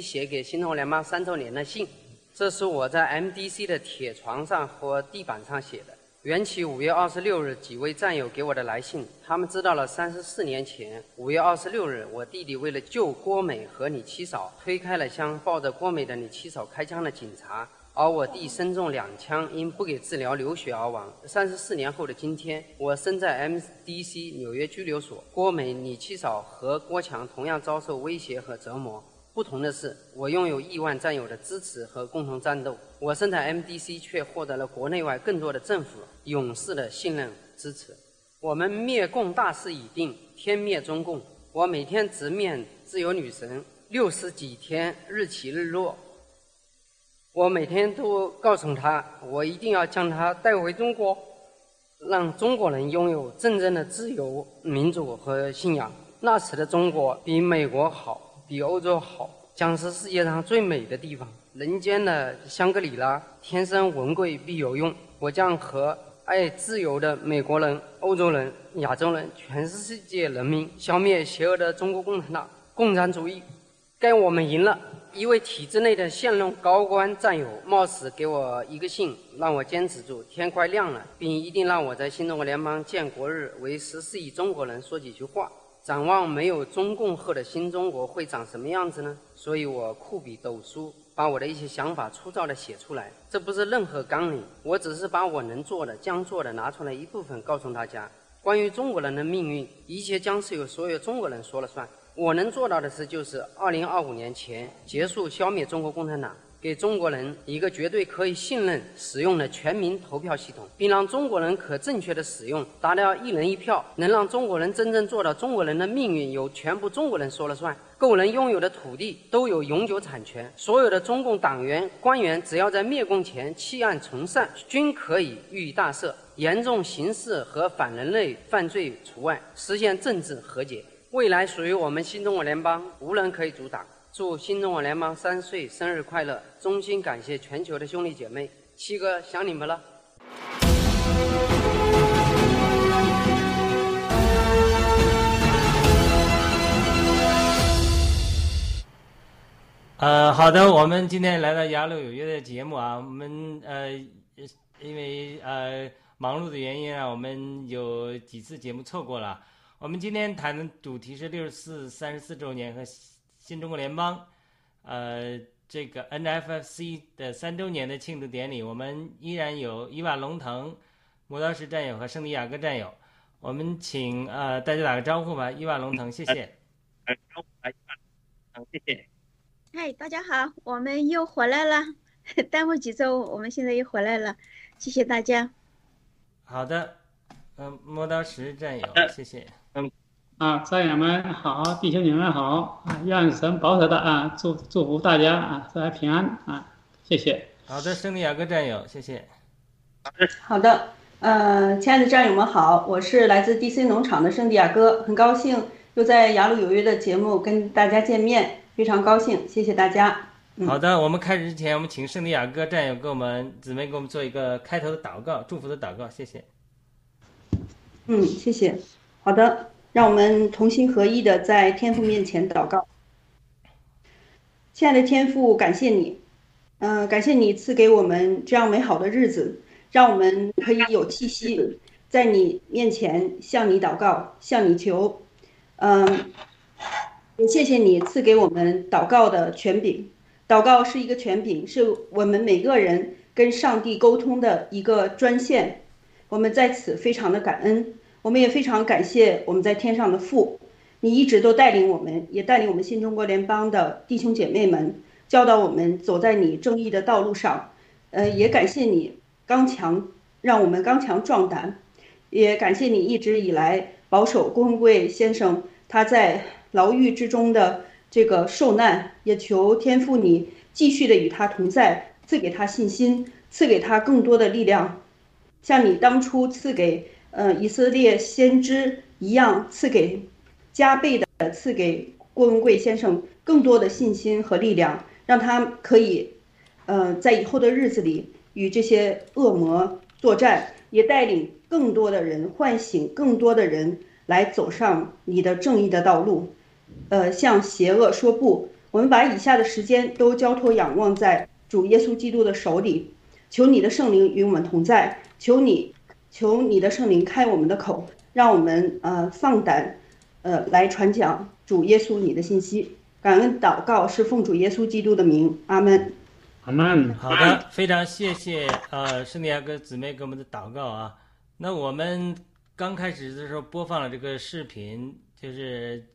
写给新中国联邦三周年的信。这是我在 MDC 的铁床上和地板上写的。缘起五月二十六日，几位战友给我的来信，他们知道了三十四年前五月二十六日，我弟弟为了救郭美和你七嫂，推开了枪，抱着郭美的你七嫂开枪的警察。而我弟身中两枪，因不给治疗流血而亡。三十四年后的今天，我身在 MDC 纽约拘留所，郭美、你七嫂和郭强同样遭受威胁和折磨。不同的是，我拥有亿万战友的支持和共同战斗。我身在 MDC，却获得了国内外更多的政府勇士的信任支持。我们灭共大势已定，天灭中共。我每天直面自由女神，六十几天日起日落。我每天都告诉他，我一定要将他带回中国，让中国人拥有真正的自由、民主和信仰。那时的中国比美国好，比欧洲好，将是世界上最美的地方，人间的香格里拉。天生文贵必有用，我将和爱自由的美国人、欧洲人、亚洲人、全世界人民消灭邪恶的中国共产党、共产主义。该我们赢了。一位体制内的现任高官战友冒死给我一个信，让我坚持住。天快亮了，并一定让我在新中国联邦建国日为十四亿中国人说几句话。展望没有中共后的新中国会长什么样子呢？所以我酷笔抖书，把我的一些想法粗糙地写出来。这不是任何纲领，我只是把我能做的、将做的拿出来一部分告诉大家。关于中国人的命运，一切将是由所有中国人说了算。我能做到的事，就是二零二五年前结束消灭中国共产党，给中国人一个绝对可以信任使用的全民投票系统，并让中国人可正确的使用，达到一人一票，能让中国人真正做到中国人的命运由全部中国人说了算。个人拥有的土地都有永久产权，所有的中共党员官员只要在灭共前弃暗从善，均可以予以大赦，严重刑事和反人类犯罪除外，实现政治和解。未来属于我们新中国联邦，无人可以阻挡。祝新中国联邦三岁生日快乐！衷心感谢全球的兄弟姐妹，七哥想你们了。呃，好的，我们今天来到《雅鲁有约》的节目啊，我们呃，因为呃忙碌的原因啊，我们有几次节目错过了。我们今天谈的主题是六十四三十四周年和新中国联邦，呃，这个 NFFC 的三周年的庆祝典礼。我们依然有伊万龙腾、磨刀石战友和圣地亚哥战友。我们请呃大家打个招呼吧，伊万龙腾，谢谢。打个招呼吧，伊瓦龙腾，谢谢。嗨，大家好，我们又回来了，耽误几周，我们现在又回来了，谢谢大家。好的，嗯、磨刀石战友，谢谢。嗯啊，战友们好，弟兄姐妹好啊！愿神保守的啊，祝祝福大家啊，大家平安啊！谢谢。好的，圣地亚哥战友，谢谢。好的，呃，亲爱的战友们好，我是来自 DC 农场的圣地亚哥，很高兴又在雅鲁有约的节目跟大家见面，非常高兴，谢谢大家。嗯好的，我们开始之前，我们请圣地亚哥战友给我们姊妹给我们做一个开头的祷告，祝福的祷告，谢谢。嗯，谢谢。好的，让我们同心合一的在天父面前祷告。亲爱的天父，感谢你，嗯、感谢你赐给我们这样美好的日子，让我们可以有气息，在你面前向你祷告，向你求。嗯、也谢谢你赐给我们祷告的权柄。祷告是一个权柄，是我们每个人跟上帝沟通的一个专线。我们在此非常的感恩，我们也非常感谢我们在天上的父，你一直都带领我们，也带领我们新中国联邦的弟兄姐妹们，教导我们走在你正义的道路上。呃，也感谢你刚强，让我们刚强壮胆，也感谢你一直以来保守郭文贵先生他在牢狱之中的这个受难，也求天父你继续的与他同在，赐给他信心，赐给他更多的力量，像你当初赐给呃以色列先知一样，赐给加倍的赐给郭文贵先生更多的信心和力量，让他可以呃在以后的日子里与这些恶魔作战，也带领更多的人唤醒更多的人来走上你的正义的道路。呃，向邪恶说不。我们把以下的时间都交托仰望在主耶稣基督的手里，求你的圣灵与我们同在，求你，求你的圣灵开我们的口，让我们呃放胆，呃来传讲主耶稣你的信息。感恩祷告是奉主耶稣基督的名，阿门。阿门。好的，非常谢谢呃圣地亚哥姊妹给我们的祷告啊。那我们刚开始的时候播放了这个视频，就是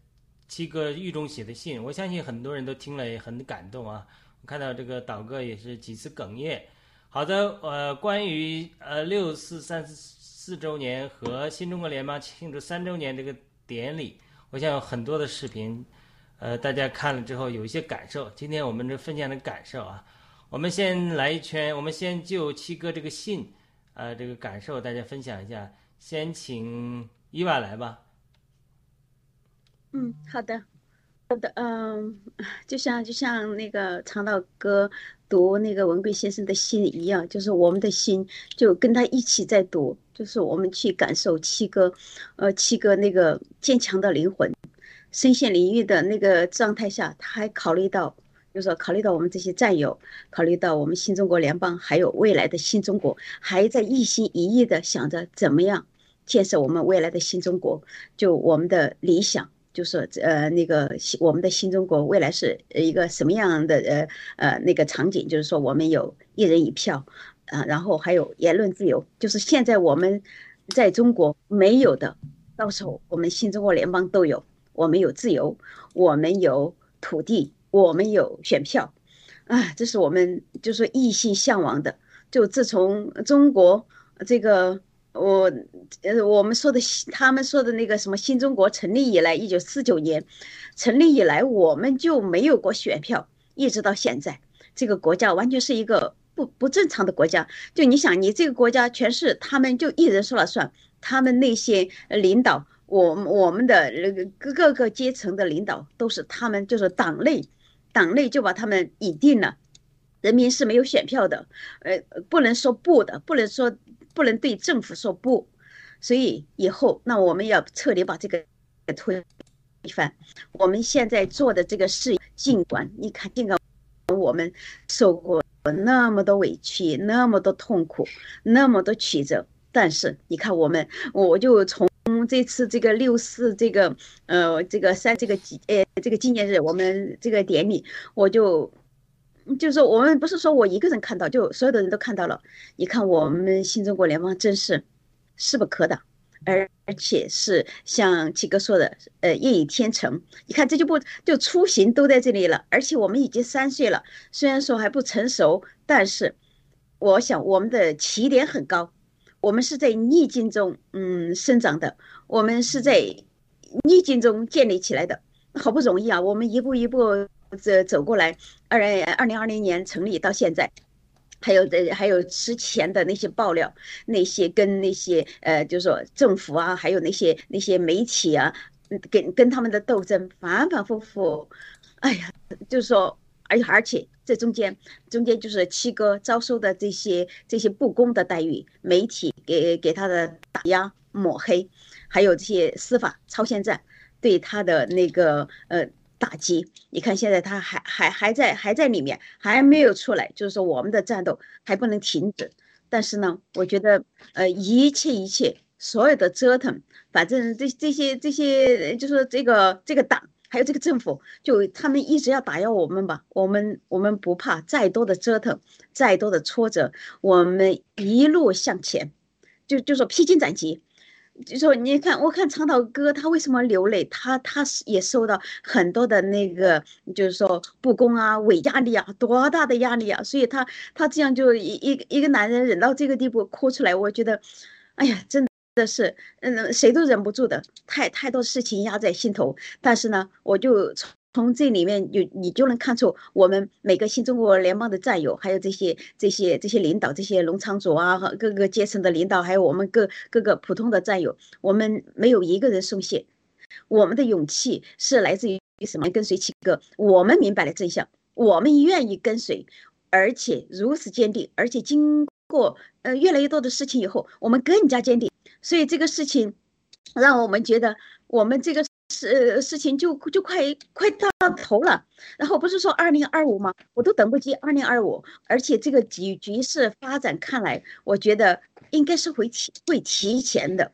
七哥狱中写的信，我相信很多人都听了也很感动啊。我看到这个祷告也是几次哽咽。好的，呃，关于呃六四三四四周年和新中国联邦庆祝三周年这个典礼，我想有很多的视频，呃，大家看了之后有一些感受。今天我们这分享的感受啊，我们先来一圈，我们先就七哥这个信，呃，这个感受大家分享一下。先请伊娃来吧。嗯，好的，好的，嗯，就像就像那个长岛哥读那个文贵先生的信一样，就是我们的心就跟他一起在读，就是我们去感受七哥，呃，七哥那个坚强的灵魂，身陷囹圄的那个状态下，他还考虑到，就是说考虑到我们这些战友，考虑到我们新中国联邦，还有未来的新中国，还在一心一意的想着怎么样建设我们未来的新中国，就我们的理想。就是呃那个新我们的新中国未来是一个什么样的呃呃那个场景？就是说我们有一人一票，啊，然后还有言论自由，就是现在我们在中国没有的，到时候我们新中国联邦都有。我们有自由，我们有土地，我们有选票，啊，这是我们就是一心向往的。就自从中国这个。我呃，我们说的，他们说的那个什么新中国成立以来，一九四九年成立以来，我们就没有过选票，一直到现在，这个国家完全是一个不不正常的国家。就你想，你这个国家全是他们就一人说了算，他们那些领导，我我们的那个各个阶层的领导都是他们，就是党内，党内就把他们已定了，人民是没有选票的，呃，不能说不的，不能说。不能对政府说不，所以以后那我们要彻底把这个推翻。我们现在做的这个事，尽管你看，尽管我们受过那么多委屈、那么多痛苦、那么多曲折，但是你看我们，我就从这次这个六四这个呃这个三这个纪呃这个纪念日，我们这个典礼，我就。就是我们不是说我一个人看到，就所有的人都看到了。你看，我们新中国联邦真是势不可挡，而而且是像七哥说的，呃，业已天成。你看，这就不就雏形都在这里了，而且我们已经三岁了，虽然说还不成熟，但是我想我们的起点很高，我们是在逆境中嗯生长的，我们是在逆境中建立起来的，好不容易啊，我们一步一步。这走过来，二零二零二零年成立到现在，还有的还有之前的那些爆料，那些跟那些呃，就是说政府啊，还有那些那些媒体啊，跟跟他们的斗争反反复复，哎呀，就是说，而且而且这中间中间就是七哥遭受的这些这些不公的待遇，媒体给给他的打压抹黑，还有这些司法超限战对他的那个呃。打击，你看现在他还还还在还在里面，还没有出来，就是说我们的战斗还不能停止。但是呢，我觉得呃一切一切所有的折腾，反正这这些这些就是这个这个党还有这个政府，就他们一直要打压我们吧。我们我们不怕再多的折腾，再多的挫折，我们一路向前，就就说披荆斩棘。就说你看，我看长岛哥他为什么流泪？他他是也受到很多的那个，就是说不公啊、伪压力啊，多大的压力啊！所以他他这样就一一一个男人忍到这个地步哭出来，我觉得，哎呀，真的是，嗯，谁都忍不住的，太太多事情压在心头。但是呢，我就从从这里面就你就能看出我们每个新中国联邦的战友，还有这些这些这些领导，这些农场主啊和各个阶层的领导，还有我们各各个普通的战友，我们没有一个人松懈。我们的勇气是来自于什么？跟随七哥，我们明白了真相，我们愿意跟随，而且如此坚定，而且经过呃越来越多的事情以后，我们更加坚定。所以这个事情让我们觉得，我们这个事事情就就快快到头了。然后不是说二零二五吗？我都等不及二零二五，而且这个局局势发展看来，我觉得应该是会提会提前的。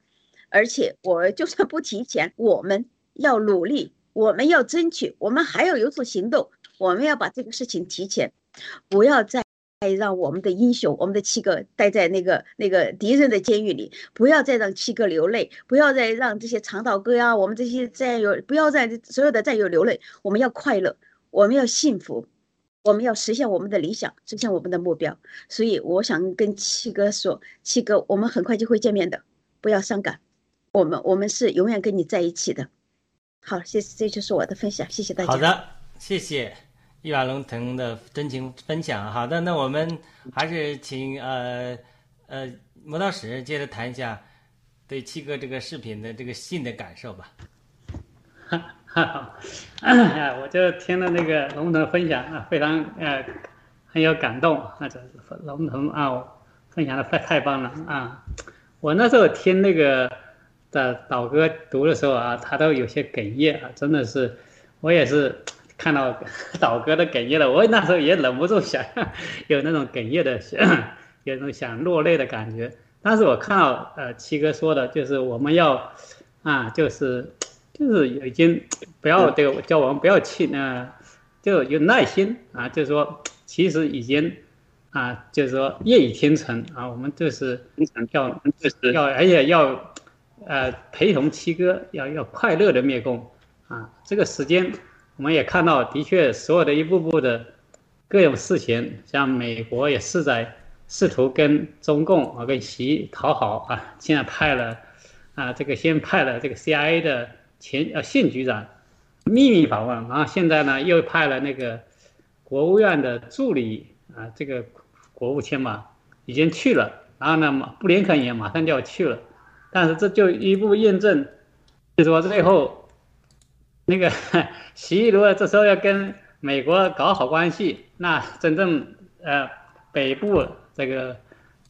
而且我就算不提前，我们要努力，我们要争取，我们还要有所行动，我们要把这个事情提前，不要再让我们的英雄，我们的七哥待在那个那个敌人的监狱里，不要再让七哥流泪，不要再让这些长岛哥呀，我们这些战友，不要再所有的战友流泪，我们要快乐，我们要幸福，我们要实现我们的理想，实现我们的目标。所以我想跟七哥说，七哥，我们很快就会见面的，不要伤感。我们我们是永远跟你在一起的。好，谢谢，这就是我的分享，谢谢大家。好的，谢谢一瓦龙腾的真情分享。好的，那我们还是请呃呃磨刀石接着谈一下对七哥这个视频的这个信的感受吧。哈哈，哎，我就听了那个龙腾分享啊，非常呃很有感动啊，这龙腾啊分享的太太棒了啊！我那时候听那个。的导哥读的时候啊，他都有些哽咽啊，真的是，我也是看到 导哥的哽咽了，我那时候也忍不住想有那种哽咽的，有那种想落泪的感觉。但是我看到呃七哥说的，就是我们要啊，就是就是已经不要这个叫我们不要气呢，就有耐心啊，就是说其实已经啊，就是说夜已天成啊，我们就是要就是要而且要。呃，陪同七哥要要快乐的灭共啊！这个时间我们也看到，的确所有的一步步的各种事情，像美国也是在试图跟中共啊跟习讨好啊，现在派了啊这个先派了这个 CIA 的前呃现局长秘密访问，然后现在呢又派了那个国务院的助理啊这个国务卿嘛已经去了，然后呢布林肯也马上就要去了。但是这就一步验证，就说最后，那个 习如果这时候要跟美国搞好关系，那真正呃北部这个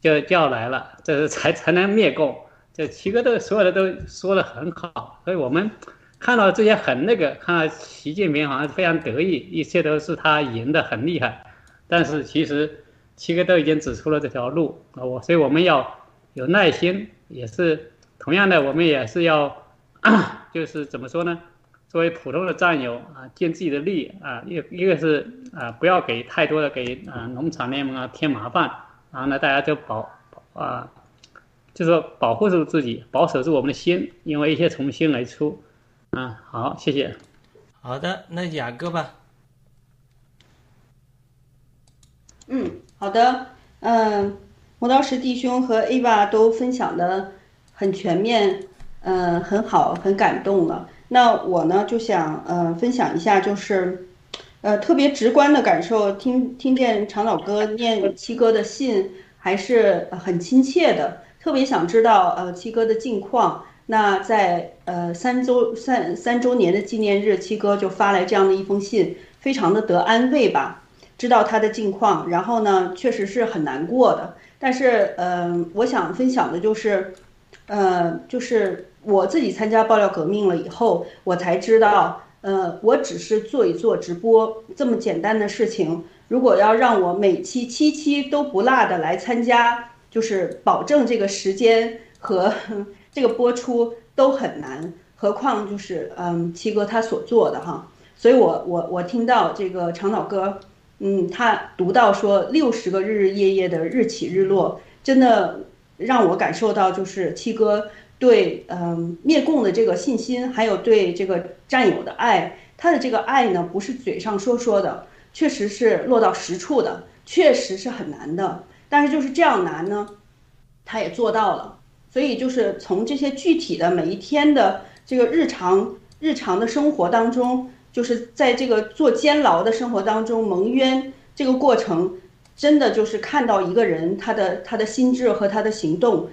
就就要来了，这是才才能灭共。这七哥都所有的都说的很好，所以我们看到这些很那个，看到习近平好像非常得意，一切都是他赢的很厉害。但是其实七哥都已经指出了这条路啊，我所以我们要有耐心。也是同样的，我们也是要，就是怎么说呢？作为普通的战友啊，尽自己的力啊，一一个是啊，不要给太多的给啊农场联盟啊添麻烦，然后呢，大家就保啊，就是说保护住自己，保守住我们的心，因为一切从心而出啊。好，谢谢。好的，那雅哥吧。嗯，好的，嗯。磨刀石弟兄和 Ava 都分享的很全面，嗯，很好，很感动了。那我呢就想，呃，分享一下，就是，呃，特别直观的感受，听听见长岛哥念七哥的信，还是很亲切的。特别想知道，呃，七哥的近况。那在呃三周三三周年的纪念日，七哥就发来这样的一封信，非常的得安慰吧。知道他的近况，然后呢，确实是很难过的。但是，嗯，我想分享的就是，呃，就是我自己参加爆料革命了以后，我才知道，呃，我只是做一做直播这么简单的事情。如果要让我每期七期都不落的来参加，就是保证这个时间和 这个播出都很难，何况就是嗯七哥他所做的哈。所以我我我听到这个长岛哥。嗯，他读到说六十个日日夜夜的日起日落，真的让我感受到就是七哥对嗯灭共的这个信心，还有对这个战友的爱。他的这个爱呢，不是嘴上说说的，确实是落到实处的，确实是很难的。但是就是这样难呢，他也做到了。所以就是从这些具体的每一天的这个日常日常的生活当中。就是在这个做监牢的生活当中蒙冤这个过程，真的就是看到一个人他的他的心智和他的行动，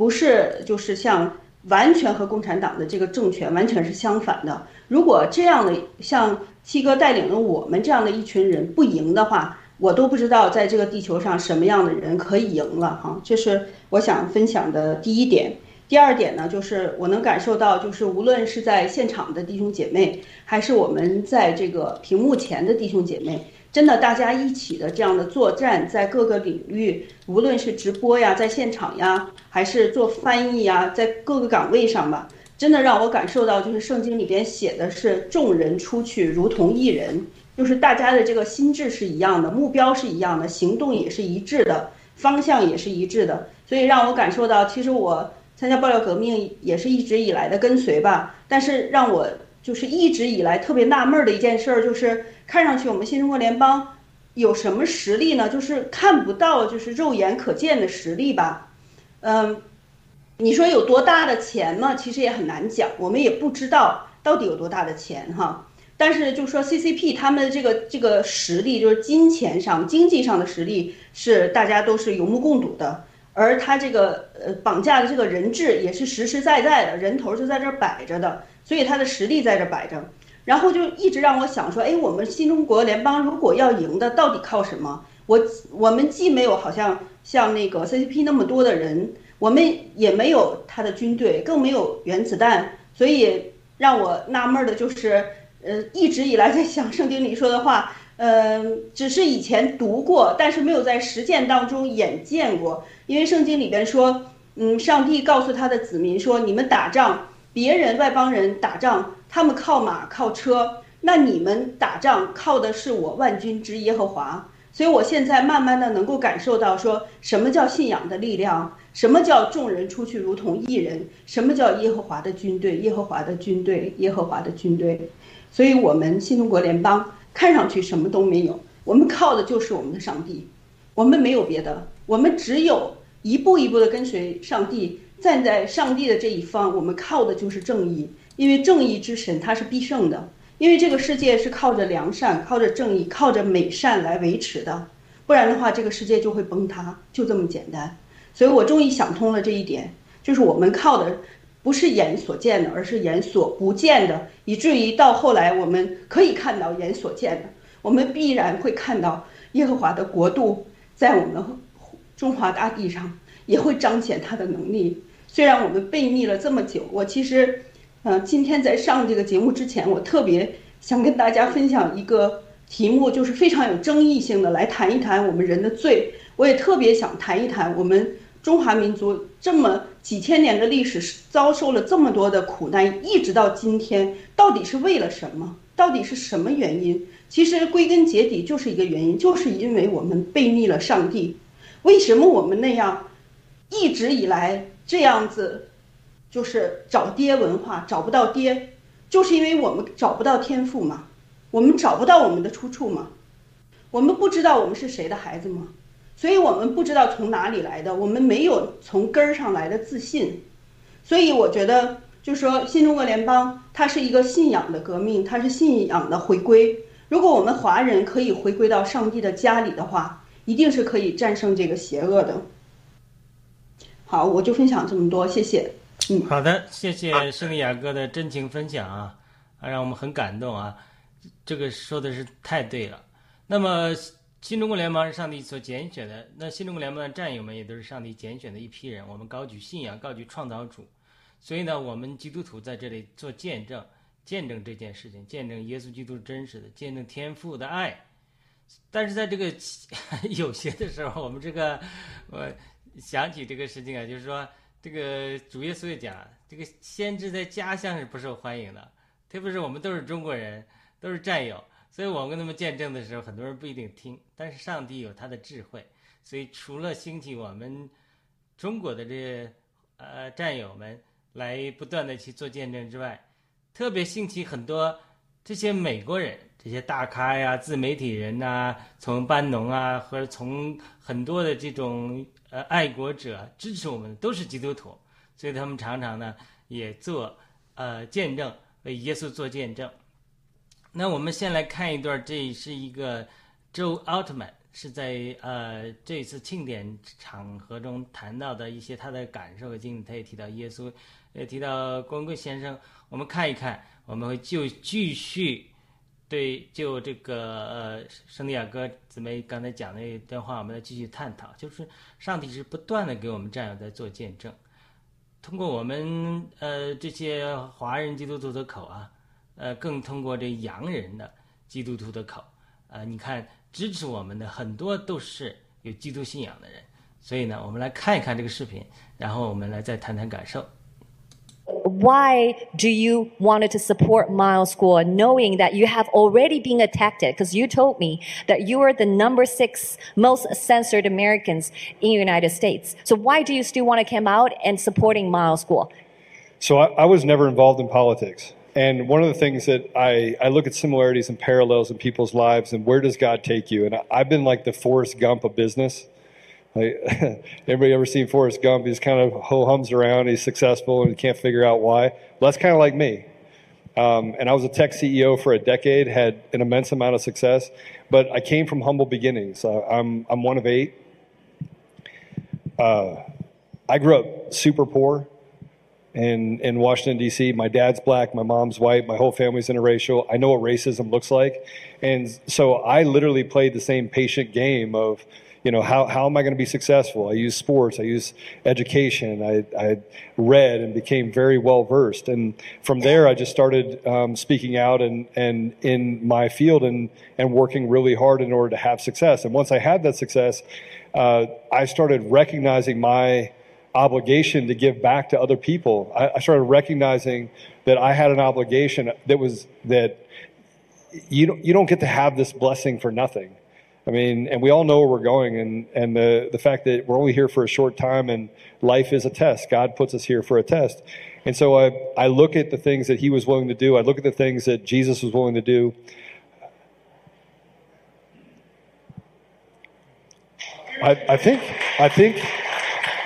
不是就是像完全和共产党的这个政权完全是相反的。如果这样的像七哥带领的我们这样的一群人不赢的话，我都不知道在这个地球上什么样的人可以赢了哈。这是我想分享的第一点。第二点呢，就是我能感受到，就是无论是在现场的弟兄姐妹，还是我们在这个屏幕前的弟兄姐妹，真的大家一起的这样的作战，在各个领域，无论是直播呀，在现场呀，还是做翻译呀，在各个岗位上吧，真的让我感受到，就是圣经里边写的是众人出去如同一人，就是大家的这个心智是一样的，目标是一样的，行动也是一致的，方向也是一致的，所以让我感受到，其实我。参加爆料革命也是一直以来的跟随吧，但是让我就是一直以来特别纳闷的一件事儿，就是看上去我们新中国联邦有什么实力呢？就是看不到，就是肉眼可见的实力吧。嗯，你说有多大的钱呢？其实也很难讲，我们也不知道到底有多大的钱哈。但是就说 CCP 他们的这个这个实力，就是金钱上、经济上的实力，是大家都是有目共睹的。而他这个呃绑架的这个人质也是实实在在的，人头就在这儿摆着的，所以他的实力在这摆着。然后就一直让我想说，哎，我们新中国联邦如果要赢的，到底靠什么？我我们既没有好像像那个 CCP 那么多的人，我们也没有他的军队，更没有原子弹，所以让我纳闷的就是，呃，一直以来在想圣经里说的话。呃，只是以前读过，但是没有在实践当中眼见过。因为圣经里边说，嗯，上帝告诉他的子民说：“你们打仗，别人外邦人打仗，他们靠马靠车，那你们打仗靠的是我万军之耶和华。”所以，我现在慢慢的能够感受到，说什么叫信仰的力量，什么叫众人出去如同一人，什么叫耶和华的军队，耶和华的军队，耶和华的军队。所以，我们新中国联邦。看上去什么都没有，我们靠的就是我们的上帝，我们没有别的，我们只有一步一步的跟随上帝，站在上帝的这一方，我们靠的就是正义，因为正义之神他是必胜的，因为这个世界是靠着良善、靠着正义、靠着美善来维持的，不然的话这个世界就会崩塌，就这么简单。所以我终于想通了这一点，就是我们靠的。不是眼所见的，而是眼所不见的，以至于到后来我们可以看到眼所见的，我们必然会看到耶和华的国度在我们中华大地上也会彰显他的能力。虽然我们背逆了这么久，我其实，嗯，今天在上这个节目之前，我特别想跟大家分享一个题目，就是非常有争议性的，来谈一谈我们人的罪。我也特别想谈一谈我们。中华民族这么几千年的历史，遭受了这么多的苦难，一直到今天，到底是为了什么？到底是什么原因？其实归根结底就是一个原因，就是因为我们背逆了上帝。为什么我们那样一直以来这样子，就是找爹文化找不到爹，就是因为我们找不到天赋嘛，我们找不到我们的出处嘛，我们不知道我们是谁的孩子吗？所以我们不知道从哪里来的，我们没有从根儿上来的自信，所以我觉得，就说，新中国联邦它是一个信仰的革命，它是信仰的回归。如果我们华人可以回归到上帝的家里的话，一定是可以战胜这个邪恶的。好，我就分享这么多，谢谢。嗯，好的，谢谢圣地亚哥的真情分享啊，啊，让我们很感动啊，这个说的是太对了。那么。新中国联盟是上帝所拣选的，那新中国联盟的战友们也都是上帝拣选的一批人。我们高举信仰，高举创造主，所以呢，我们基督徒在这里做见证，见证这件事情，见证耶稣基督是真实的，见证天父的爱。但是在这个 有些的时候，我们这个我想起这个事情啊，就是说，这个主耶稣也讲，这个先知在家乡是不受欢迎的，特别是我们都是中国人，都是战友。所以我跟他们见证的时候，很多人不一定听，但是上帝有他的智慧，所以除了兴起我们中国的这呃战友们来不断的去做见证之外，特别兴起很多这些美国人、这些大咖呀、自媒体人呐，从班农啊，或者从很多的这种呃爱国者支持我们，都是基督徒，所以他们常常呢也做呃见证，为耶稣做见证。那我们先来看一段，这是一个周奥特曼是在呃这次庆典场合中谈到的一些他的感受和经历，他也提到耶稣，也提到光棍先生。我们看一看，我们会就继续对就这个呃圣地亚哥姊妹刚才讲的一段话，我们再继续探讨。就是上帝是不断的给我们战友在做见证，通过我们呃这些华人基督徒的口啊。呃，更通过这洋人的基督徒的口，呃，你看支持我们的很多都是有基督信仰的人，所以呢，我们来看一看这个视频，然后我们来再谈谈感受。Why do you wanted to support Miles School knowing that you have already been attacked? Because you told me that you are the number six most censored Americans in the United States. So why do you still want to come out and supporting Miles School? So I, I was never involved in politics. And one of the things that I, I look at similarities and parallels in people's lives and where does God take you? And I, I've been like the Forrest Gump of business. Like, everybody ever seen Forrest Gump? He's kind of ho hums around, he's successful, and you can't figure out why. Well, that's kind of like me. Um, and I was a tech CEO for a decade, had an immense amount of success, but I came from humble beginnings. Uh, I'm, I'm one of eight. Uh, I grew up super poor in, in Washington, D.C. My dad's black, my mom's white, my whole family's interracial. I know what racism looks like. And so I literally played the same patient game of, you know, how, how am I going to be successful? I use sports, I use education, I, I read and became very well versed. And from there, I just started um, speaking out and, and in my field and, and working really hard in order to have success. And once I had that success, uh, I started recognizing my obligation to give back to other people. I, I started recognizing that I had an obligation that was that you don't, you don't get to have this blessing for nothing. I mean, and we all know where we're going, and, and the, the fact that we're only here for a short time and life is a test. God puts us here for a test. And so I, I look at the things that he was willing to do. I look at the things that Jesus was willing to do. I, I think, I think,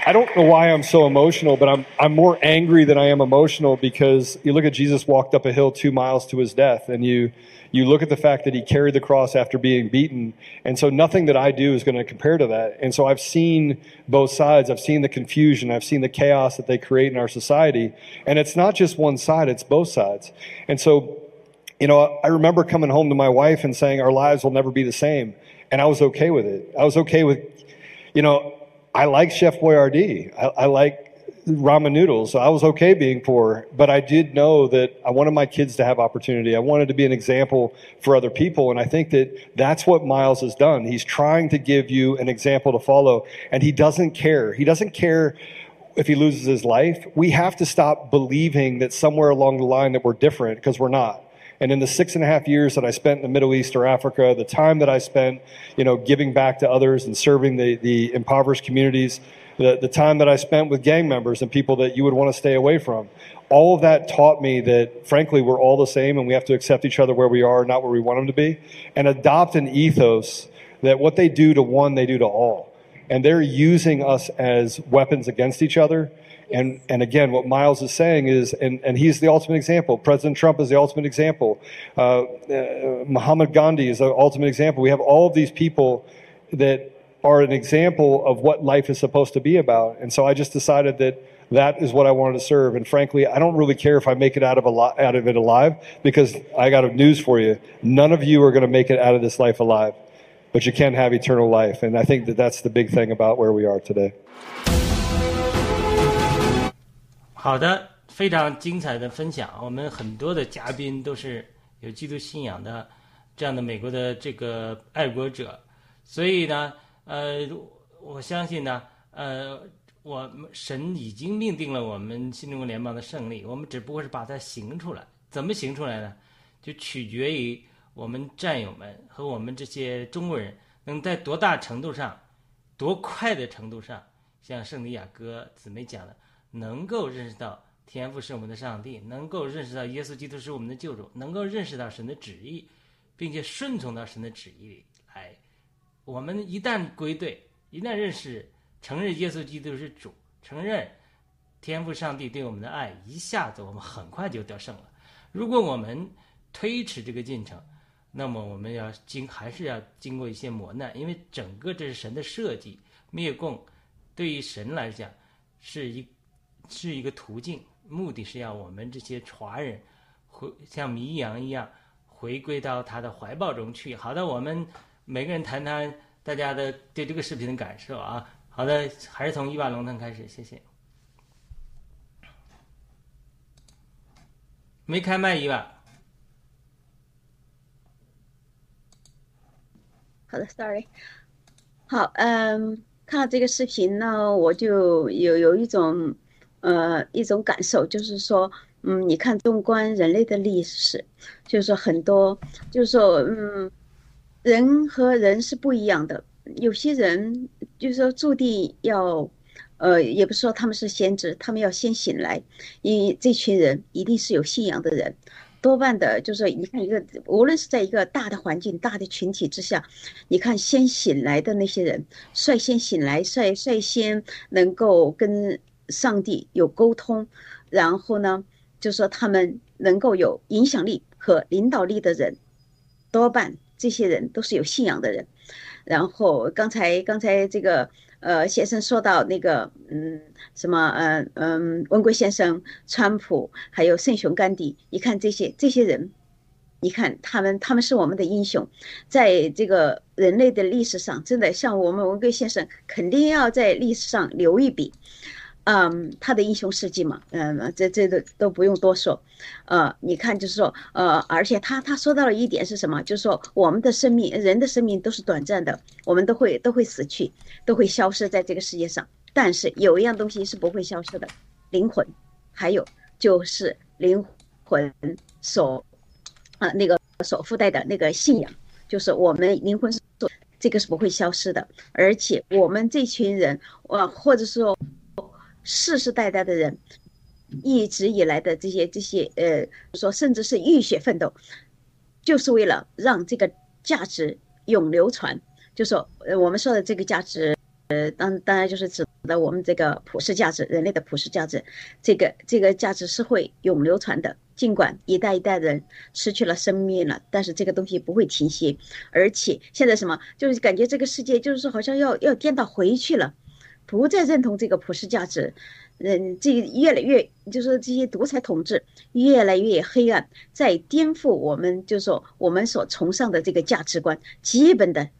I don't know why I'm so emotional, but I'm, I'm more angry than I am emotional because you look at Jesus walked up a hill two miles to his death, and you, you look at the fact that he carried the cross after being beaten. And so nothing that I do is going to compare to that. And so I've seen both sides. I've seen the confusion. I've seen the chaos that they create in our society. And it's not just one side, it's both sides. And so, you know, I remember coming home to my wife and saying, our lives will never be the same. And I was okay with it. I was okay with, you know, I like Chef Boyardee. I, I like ramen noodles. So I was okay being poor, but I did know that I wanted my kids to have opportunity. I wanted to be an example for other people. And I think that that's what Miles has done. He's trying to give you an example to follow and he doesn't care. He doesn't care if he loses his life. We have to stop believing that somewhere along the line that we're different because we're not. And in the six and a half years that I spent in the Middle East or Africa, the time that I spent, you know, giving back to others and serving the, the impoverished communities, the, the time that I spent with gang members and people that you would want to stay away from. All of that taught me that, frankly, we're all the same and we have to accept each other where we are, not where we want them to be, and adopt an ethos that what they do to one, they do to all. And they're using us as weapons against each other. And, and again, what Miles is saying is, and, and he's the ultimate example. President Trump is the ultimate example. Uh, uh, Muhammad Gandhi is the ultimate example. We have all of these people that are an example of what life is supposed to be about. And so I just decided that that is what I wanted to serve. And frankly, I don't really care if I make it out of, out of it alive because I got news for you. None of you are going to make it out of this life alive, but you can have eternal life. And I think that that's the big thing about where we are today. 好的，非常精彩的分享。我们很多的嘉宾都是有基督信仰的这样的美国的这个爱国者，所以呢，呃，我相信呢，呃，我们神已经命定了我们新中国联邦的胜利，我们只不过是把它行出来。怎么行出来呢？就取决于我们战友们和我们这些中国人能在多大程度上、多快的程度上，像圣地亚哥姊妹讲的。能够认识到天父是我们的上帝，能够认识到耶稣基督是我们的救主，能够认识到神的旨意，并且顺从到神的旨意里来。我们一旦归队，一旦认识、承认耶稣基督是主，承认天父上帝对我们的爱，一下子我们很快就得胜了。如果我们推迟这个进程，那么我们要经还是要经过一些磨难，因为整个这是神的设计，灭共对于神来讲是一是一个途径，目的是要我们这些华人回像迷羊一样回归到他的怀抱中去。好的，我们每个人谈谈大家的对这个视频的感受啊。好的，还是从伊万龙腾开始，谢谢。没开麦，伊娃。好的，sorry。好，嗯，看到这个视频呢，我就有有一种呃一种感受，就是说，嗯，你看纵观人类的历史，就是说很多，就是说，嗯，人和人是不一样的，有些人就是说注定要。呃，也不是说他们是先知，他们要先醒来，因为这群人一定是有信仰的人，多半的，就是说，你看一个，无论是在一个大的环境、大的群体之下，你看先醒来的那些人，率先醒来，率率先能够跟上帝有沟通，然后呢，就说他们能够有影响力和领导力的人，多半这些人都是有信仰的人。然后刚才刚才这个。呃，先生说到那个，嗯，什么，嗯嗯，文贵先生、川普，还有圣雄甘地，你看这些这些人，你看他们，他们是我们的英雄，在这个人类的历史上，真的像我们文贵先生，肯定要在历史上留一笔。嗯，他的英雄事迹嘛，嗯，这这都都不用多说，呃，你看，就是说，呃，而且他他说到了一点是什么？就是说，我们的生命，人的生命都是短暂的，我们都会都会死去，都会消失在这个世界上。但是有一样东西是不会消失的，灵魂，还有就是灵魂所，啊，那个所附带的那个信仰，就是我们灵魂所这个是不会消失的。而且我们这群人，啊，或者说。世世代代的人，一直以来的这些这些呃，说甚至是浴血奋斗，就是为了让这个价值永流传。就说呃，我们说的这个价值，呃，当当然就是指的我们这个普世价值，人类的普世价值。这个这个价值是会永流传的，尽管一代一代人失去了生命了，但是这个东西不会停歇。而且现在什么，就是感觉这个世界就是说好像要要颠倒回去了。不再认同这个普世价值，嗯，这越来越就是这些独裁统治越来越黑暗，在颠覆我们，就是说我们所崇尚的这个价值观，基本的、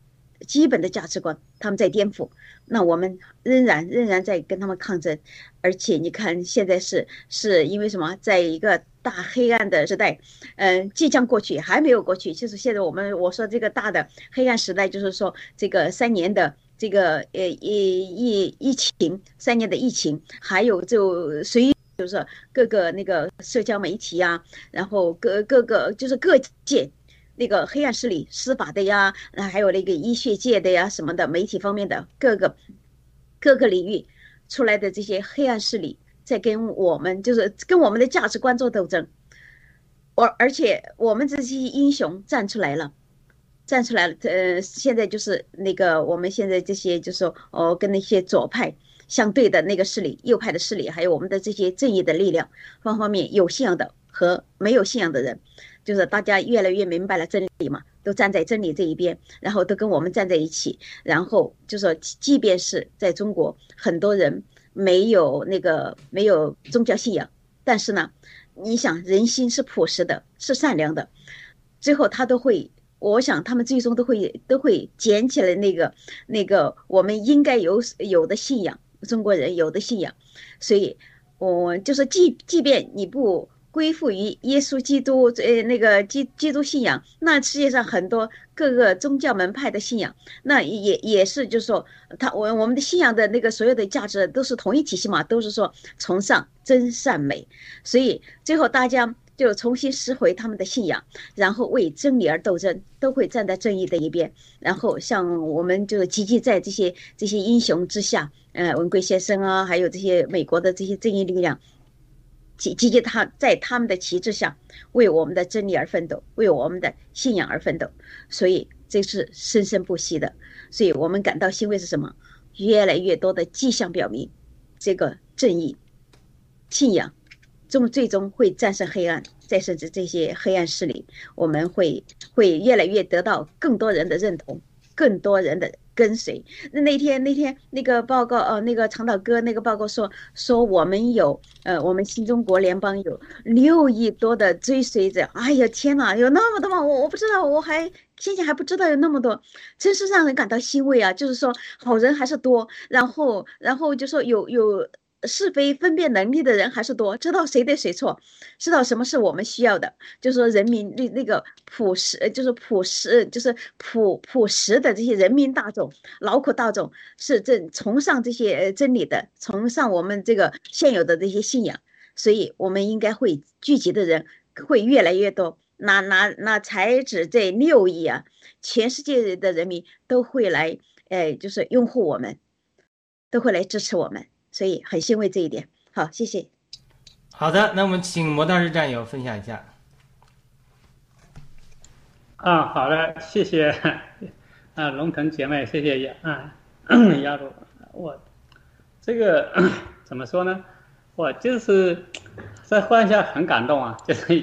基本的价值观，他们在颠覆。那我们仍然仍然在跟他们抗争，而且你看现在是是因为什么，在一个大黑暗的时代，嗯，即将过去，还没有过去，就是现在我们我说这个大的黑暗时代，就是说这个三年的。这个呃疫疫疫情三年的疫情，还有就随就是各个那个社交媒体呀，然后各各个就是各界那个黑暗势力、司法的呀，还有那个医学界的呀什么的媒体方面的各个各个领域出来的这些黑暗势力，在跟我们就是跟我们的价值观做斗争，我而且我们这些英雄站出来了。站出来了，呃，现在就是那个我们现在这些，就是说，哦，跟那些左派相对的那个势力、右派的势力，还有我们的这些正义的力量，方方面有信仰的和没有信仰的人，就是大家越来越明白了真理嘛，都站在真理这一边，然后都跟我们站在一起，然后就说，即便是在中国，很多人没有那个没有宗教信仰，但是呢，你想人心是朴实的，是善良的，最后他都会。我想他们最终都会都会捡起来那个那个我们应该有有的信仰，中国人有的信仰，所以，我就是即即便你不归附于耶稣基督，呃，那个基基督信仰，那世界上很多各个宗教门派的信仰，那也也是就是说，他我我们的信仰的那个所有的价值都是同一体系嘛，都是说崇尚真善美，所以最后大家。就重新拾回他们的信仰，然后为真理而斗争，都会站在正义的一边。然后像我们就积极在这些这些英雄之下，呃，文贵先生啊，还有这些美国的这些正义力量，积积极他在他们的旗帜下，为我们的真理而奋斗，为我们的信仰而奋斗。所以这是生生不息的。所以我们感到欣慰是什么？越来越多的迹象表明，这个正义、信仰。终最终会战胜黑暗，战胜这这些黑暗势力，我们会会越来越得到更多人的认同，更多人的跟随。那那天那天那个报告，呃，那个长岛哥那个报告说说我们有，呃，我们新中国联邦有六亿多的追随者。哎呀，天哪，有那么多吗？我我不知道，我还先前还不知道有那么多，真是让人感到欣慰啊！就是说好人还是多，然后然后就说有有。是非分辨能力的人还是多，知道谁对谁错，知道什么是我们需要的，就是说人民那那个朴实，就是朴实，就是朴朴实的这些人民大众、劳苦大众是正崇尚这些真理的，崇尚我们这个现有的这些信仰，所以我们应该会聚集的人会越来越多。那那那才指这六亿啊，全世界的人民都会来，哎，就是拥护我们，都会来支持我们。所以很欣慰这一点。好，谢谢。好的，那我们请魔道士战友分享一下。啊，好的，谢谢 啊，龙腾姐妹，谢谢亚啊 亚鲁，我这个 怎么说呢？我就是在忽然一下很感动啊，就是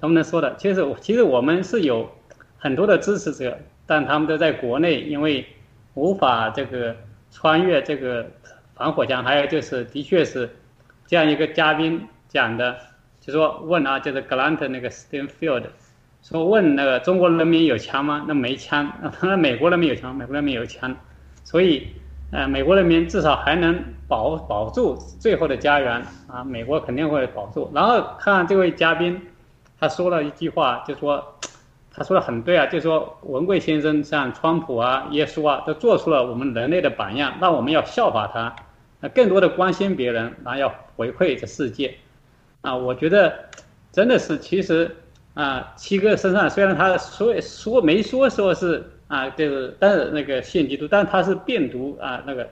能不能说的？其实我其实我们是有很多的支持者，但他们都在国内，因为无法这个穿越这个。防火墙，还有就是，的确是这样一个嘉宾讲的，就说问啊，就是 Grant 那个 Stanfield，说问那个中国人民有枪吗？那没枪，那美国人民有枪，美国人民有枪，所以呃，美国人民至少还能保保住最后的家园啊，美国肯定会保住。然后看这位嘉宾，他说了一句话，就说。他说的很对啊，就是说文贵先生像川普啊、耶稣啊，都做出了我们人类的榜样，那我们要效法他，那更多的关心别人，然后要回馈这世界，啊，我觉得真的是，其实啊，七哥身上虽然他说说没说说是啊，就是，但是那个信基督，但他是遍读啊那个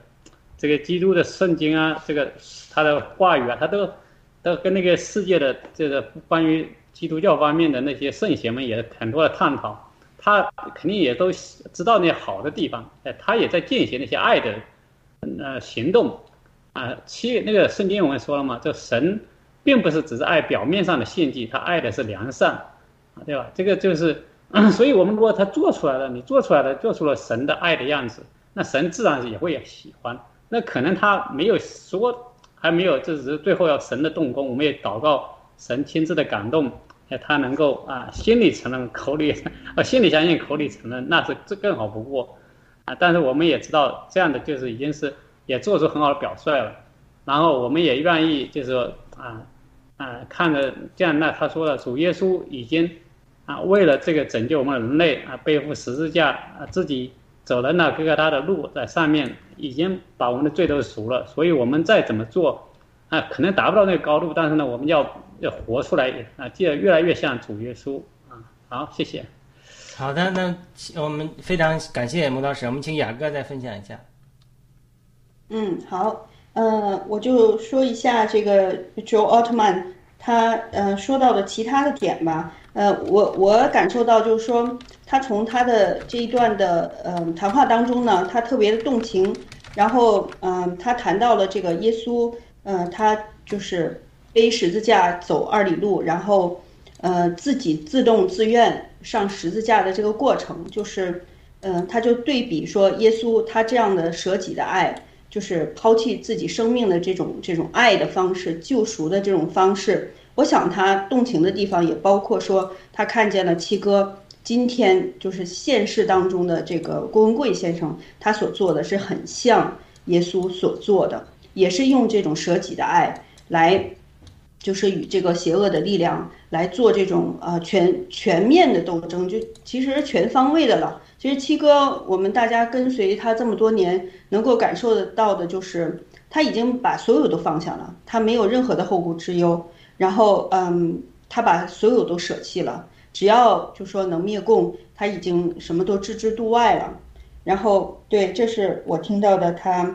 这个基督的圣经啊，这个他的话语啊，他都都跟那个世界的这个关于。基督教方面的那些圣贤们也很多的探讨，他肯定也都知道那些好的地方，哎，他也在践行那些爱的，呃，行动，啊，七那个圣经我们说了嘛，这神并不是只是爱表面上的献祭，他爱的是良善，啊，对吧？这个就是，所以我们如果他做出来了，你做出来了，做出了神的爱的样子，那神自然也会喜欢。那可能他没有说，还没有，这只是最后要神的动工，我们也祷告。神亲自的感动，哎，他能够啊，心里承认，口里啊，心里相信，口里承认，那是这更好不过，啊，但是我们也知道，这样的就是已经是也做出很好的表率了，然后我们也愿意就是说啊啊，看着这样，那他说了，主耶稣已经啊，为了这个拯救我们人类啊，背负十字架啊，自己走了那哥哥他的路，在上面已经把我们的罪都赎了，所以我们再怎么做啊，可能达不到那个高度，但是呢，我们要。要活出来啊，就越来越像主耶稣啊！好，谢谢。好的，那我们非常感谢穆老师，我们请雅哥再分享一下。嗯，好，呃，我就说一下这个 Joe Altman 他呃说到的其他的点吧。呃，我我感受到就是说，他从他的这一段的呃谈话当中呢，他特别的动情，然后嗯，他谈到了这个耶稣，嗯，他就是。背十字架走二里路，然后，呃，自己自动自愿上十字架的这个过程，就是，嗯，他就对比说，耶稣他这样的舍己的爱，就是抛弃自己生命的这种这种爱的方式，救赎的这种方式。我想他动情的地方也包括说，他看见了七哥今天就是现世当中的这个郭文贵先生，他所做的是很像耶稣所做的，也是用这种舍己的爱来。就是与这个邪恶的力量来做这种呃全全面的斗争，就其实全方位的了。其实七哥，我们大家跟随他这么多年，能够感受得到的就是他已经把所有都放下了，他没有任何的后顾之忧。然后嗯，他把所有都舍弃了，只要就说能灭共，他已经什么都置之度外了。然后对，这是我听到的他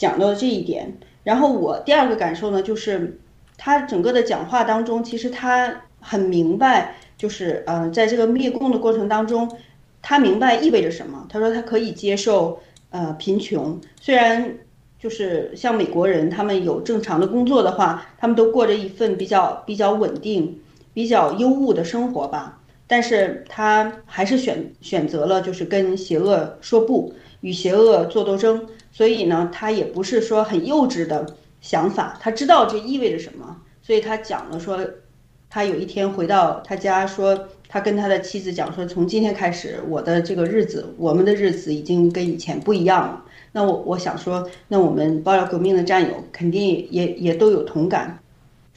讲到这一点。然后我第二个感受呢，就是。他整个的讲话当中，其实他很明白，就是呃，在这个灭共的过程当中，他明白意味着什么。他说他可以接受呃贫穷，虽然就是像美国人，他们有正常的工作的话，他们都过着一份比较比较稳定、比较优渥的生活吧。但是他还是选选择了就是跟邪恶说不，与邪恶做斗争。所以呢，他也不是说很幼稚的想法，他知道这意味着什么。所以他讲了说，他有一天回到他家，说他跟他的妻子讲说，从今天开始，我的这个日子，我们的日子已经跟以前不一样了。那我我想说，那我们爆料革命的战友肯定也也都有同感，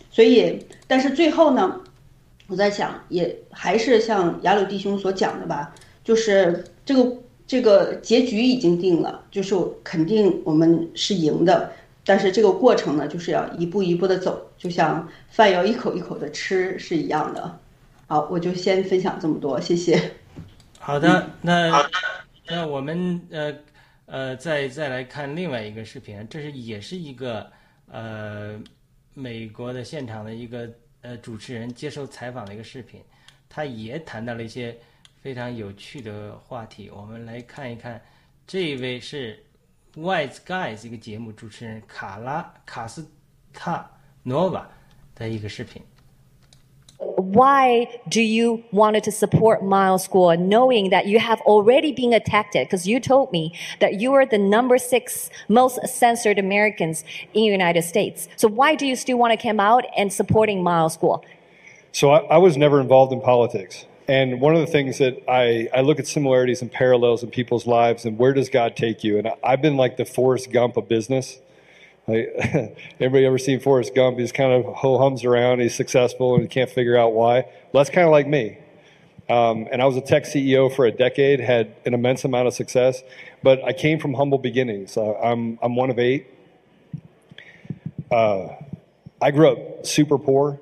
所以，但是最后呢，我在想，也还是像雅鲁弟兄所讲的吧，就是这个这个结局已经定了，就是肯定我们是赢的，但是这个过程呢，就是要一步一步的走，就像饭要一口一口的吃是一样的。好，我就先分享这么多，谢谢。好的，那那我们呃。呃，再再来看另外一个视频，这是也是一个呃美国的现场的一个呃主持人接受采访的一个视频，他也谈到了一些非常有趣的话题。我们来看一看，这一位是《Wise Guys》一个节目主持人卡拉卡斯塔诺瓦的一个视频。why do you wanted to support Miles School knowing that you have already been attacked? Because you told me that you are the number six most censored Americans in the United States. So why do you still want to come out and supporting Miles School? So I, I was never involved in politics. And one of the things that I, I look at similarities and parallels in people's lives and where does God take you? And I've been like the Forrest Gump of business. Like, everybody ever seen Forrest Gump? He's kind of ho hums around. He's successful and you can't figure out why. Well, that's kind of like me. Um, and I was a tech CEO for a decade, had an immense amount of success, but I came from humble beginnings. Uh, I'm, I'm one of eight. Uh, I grew up super poor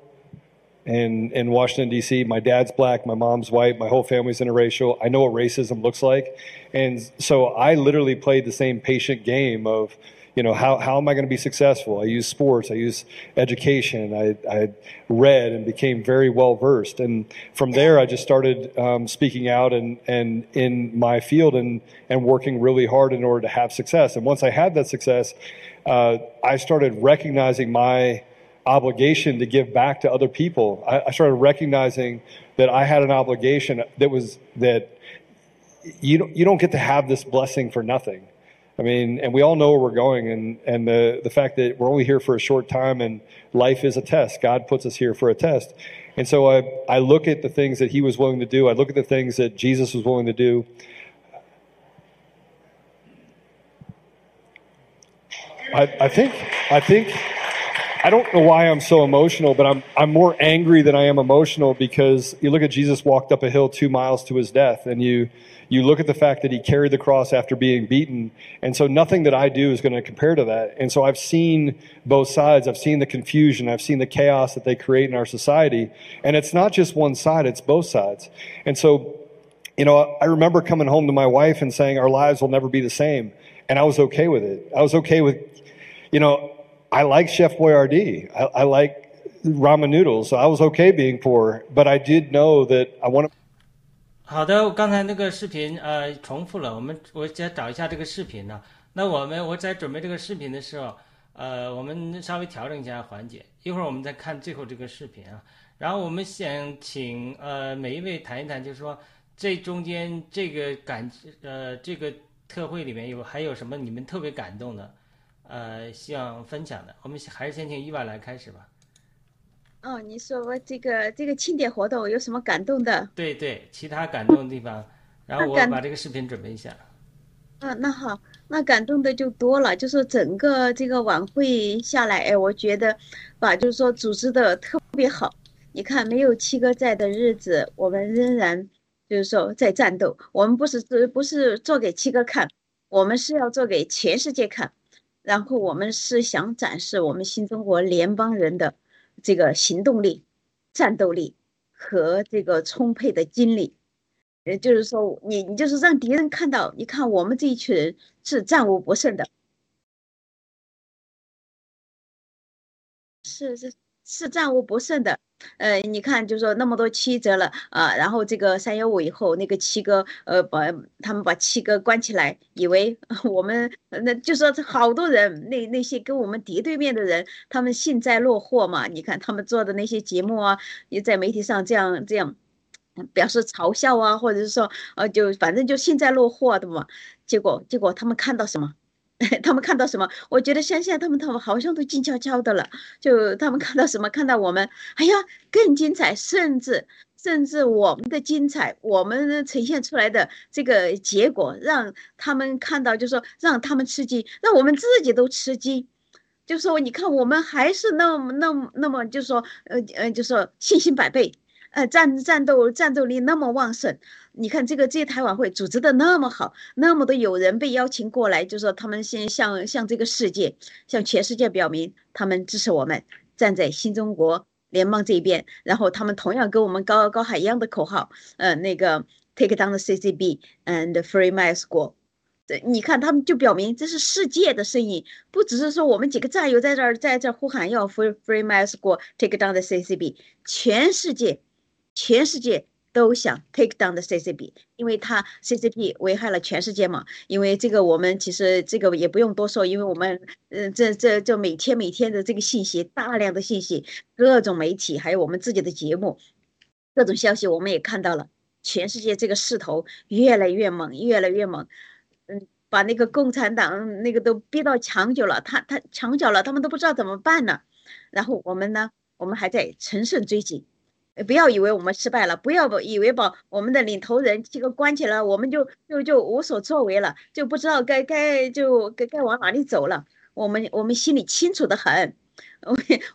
in, in Washington, D.C. My dad's black, my mom's white, my whole family's interracial. I know what racism looks like. And so I literally played the same patient game of, you know, how, how am I going to be successful? I use sports, I use education, I, I read and became very well versed. And from there, I just started um, speaking out and, and in my field and, and working really hard in order to have success. And once I had that success, uh, I started recognizing my obligation to give back to other people. I, I started recognizing that I had an obligation that was that you don't, you don't get to have this blessing for nothing. I mean, and we all know where we're going, and, and the, the fact that we're only here for a short time and life is a test. God puts us here for a test. And so I, I look at the things that he was willing to do, I look at the things that Jesus was willing to do. I, I think, I think, I don't know why I'm so emotional, but I'm, I'm more angry than I am emotional because you look at Jesus walked up a hill two miles to his death, and you, you look at the fact that he carried the cross after being beaten. And so nothing that I do is going to compare to that. And so I've seen both sides. I've seen the confusion. I've seen the chaos that they create in our society. And it's not just one side, it's both sides. And so, you know, I remember coming home to my wife and saying our lives will never be the same. And I was okay with it. I was okay with, you know, I like Chef Boyard. I I like ramen noodles. So I was okay being poor, but I did know that I want to. 好的，刚才那个视频呃重复了，我们我先找一下这个视频呢。那我们我在准备这个视频的时候，呃，我们稍微调整一下环节，一会儿我们再看最后这个视频啊。然后我们想请呃每一位谈一谈，就是说这中间这个感呃这个特会里面有还有什么你们特别感动的，呃，希望分享的。我们还是先请伊娃来开始吧。哦，你说我这个这个庆典活动有什么感动的？对对，其他感动的地方，然后我把这个视频准备一下。嗯，那好，那感动的就多了。就是整个这个晚会下来，哎，我觉得，把就是说组织的特别好。你看，没有七哥在的日子，我们仍然就是说在战斗。我们不是不是做给七哥看，我们是要做给全世界看。然后我们是想展示我们新中国联邦人的。这个行动力、战斗力和这个充沛的精力，也就是说，你你就是让敌人看到，你看我们这一群人是战无不胜的。是是是战无不胜的。呃，你看，就说那么多七折了啊，然后这个三幺五以后，那个七哥，呃，把他们把七哥关起来，以为 我们那就说好多人，那那些跟我们敌对面的人，他们幸灾乐祸嘛。你看他们做的那些节目啊，也在媒体上这样这样表示嘲笑啊，或者是说，呃，就反正就幸灾乐祸的嘛。结果结果他们看到什么？他们看到什么？我觉得现在他们他们好像都静悄悄的了。就他们看到什么？看到我们，哎呀，更精彩，甚至甚至我们的精彩，我们呈现出来的这个结果，让他们看到，就说让他们吃惊，让我们自己都吃惊。就说你看，我们还是那么那么那么，就说呃呃，就说信心百倍。呃，战战斗战斗力那么旺盛，你看这个这台晚会组织的那么好，那么多友人被邀请过来，就说他们先向向这个世界，向全世界表明他们支持我们，站在新中国联邦这一边，然后他们同样跟我们高高喊一样的口号，呃，那个 Take down the CCB and free my school。这你看他们就表明这是世界的声音，不只是说我们几个战友在这儿在这呼喊要 free free my school，take down the CCB，全世界。全世界都想 take down the CCP，因为它 CCP 危害了全世界嘛。因为这个我们其实这个也不用多说，因为我们嗯这这这每天每天的这个信息，大量的信息，各种媒体还有我们自己的节目，各种消息我们也看到了。全世界这个势头越来越猛，越来越猛，嗯，把那个共产党那个都逼到墙角了，他他墙角了，他们都不知道怎么办呢。然后我们呢，我们还在乘胜追击。不要以为我们失败了，不要以为把我们的领头人这个关起来，我们就就就无所作为了，就不知道该该就该该往哪里走了。我们我们心里清楚的很，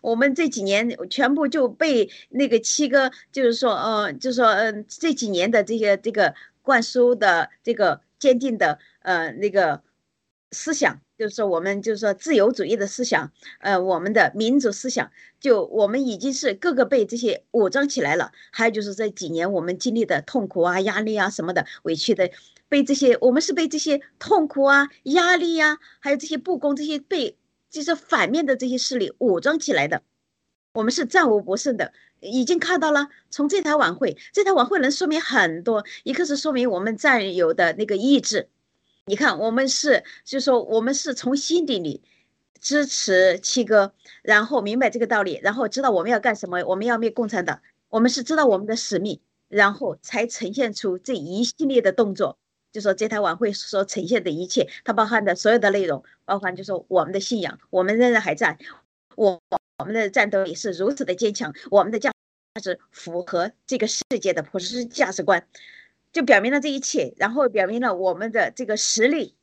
我们这几年全部就被那个七哥，就是说，呃，就是说，嗯，这几年的这些这个灌输的这个坚定的呃那个思想。就是说，我们就是说自由主义的思想，呃，我们的民主思想，就我们已经是各个被这些武装起来了。还有就是这几年我们经历的痛苦啊、压力啊什么的、委屈的，被这些我们是被这些痛苦啊、压力呀，还有这些不公、这些被就是反面的这些势力武装起来的。我们是战无不胜的，已经看到了。从这台晚会，这台晚会能说明很多，一个是说明我们战友的那个意志。你看，我们是，就说我们是从心底里支持七哥，然后明白这个道理，然后知道我们要干什么，我们要灭共产党，我们是知道我们的使命，然后才呈现出这一系列的动作。就说这台晚会所呈现的一切，它包含的所有的内容，包含就说我们的信仰，我们仍然还在，我我们的战斗力是如此的坚强，我们的价值符合这个世界的普世价值观。就表明了这一切，然后表明了我们的这个实力，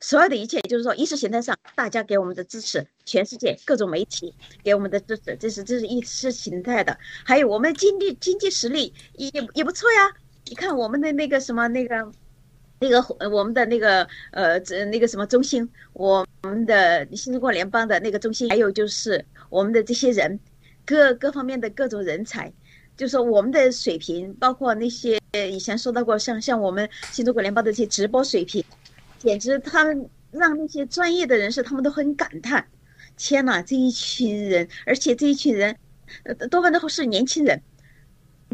所有的一切，就是说意识形态上大家给我们的支持，全世界各种媒体给我们的支持，这是这是意识形态的，还有我们经济经济实力也也不错呀。你看我们的那个什么那个那个我们的那个呃那个什么中心，我们的新中国联邦的那个中心，还有就是我们的这些人，各各方面的各种人才。就是我们的水平，包括那些呃以前说到过，像像我们新中国联邦的这些直播水平，简直他们让那些专业的人士他们都很感叹：天哪，这一群人，而且这一群人，呃，多半都是年轻人，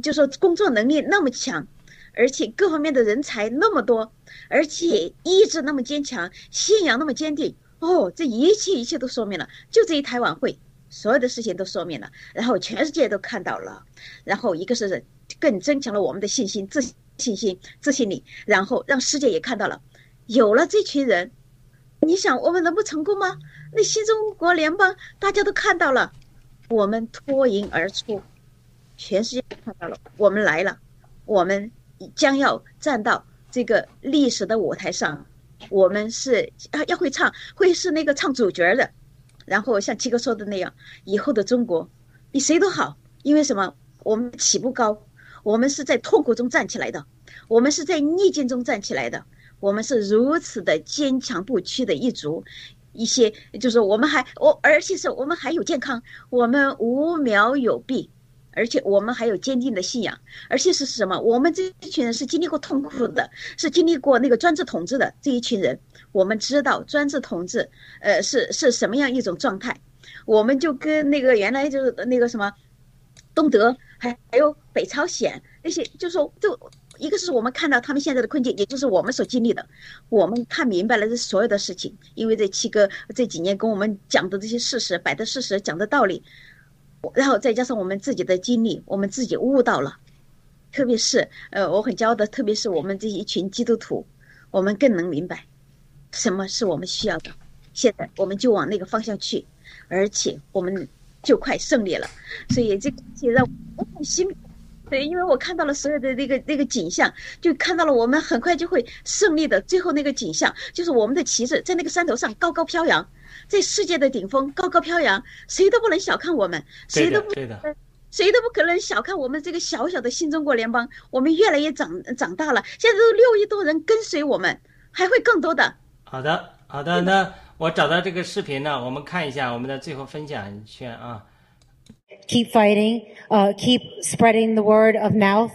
就说工作能力那么强，而且各方面的人才那么多，而且意志那么坚强，信仰那么坚定。哦，这一切一切都说明了，就这一台晚会。所有的事情都说明了，然后全世界都看到了，然后一个是更增强了我们的信心、自信心、自信力，然后让世界也看到了，有了这群人，你想我们能不成功吗？那新中国联邦大家都看到了，我们脱颖而出，全世界看到了，我们来了，我们将要站到这个历史的舞台上，我们是啊要会唱，会是那个唱主角的。然后像七哥说的那样，以后的中国比谁都好，因为什么？我们起步高，我们是在痛苦中站起来的，我们是在逆境中站起来的，我们是如此的坚强不屈的一族。一些就是我们还我，而且是我们还有健康，我们无苗有弊，而且我们还有坚定的信仰，而且是什么？我们这一群人是经历过痛苦的，是经历过那个专制统治的这一群人。我们知道专制统治，呃，是是什么样一种状态？我们就跟那个原来就是那个什么东德，还还有北朝鲜那些，就说就一个是我们看到他们现在的困境，也就是我们所经历的，我们看明白了这所有的事情，因为这七哥这几年跟我们讲的这些事实、摆的事实、讲的道理，然后再加上我们自己的经历，我们自己悟到了。特别是呃，我很骄傲的，特别是我们这一群基督徒，我们更能明白什么是我们需要的。现在我们就往那个方向去，而且我们就快胜利了。所以这个也让我很心，对，因为我看到了所有的那个那个景象，就看到了我们很快就会胜利的最后那个景象，就是我们的旗帜在那个山头上高高飘扬，在世界的顶峰高高飘扬，谁都不能小看我们，谁都不对的。谁都不可能小看我们这个小小的新中国联邦，我们越来越长长大了，现在都六亿多人跟随我们，还会更多的。好的，好的，那 我找到这个视频呢，我们看一下我们的最后分享圈啊。 keep fighting, uh, keep spreading the word of mouth,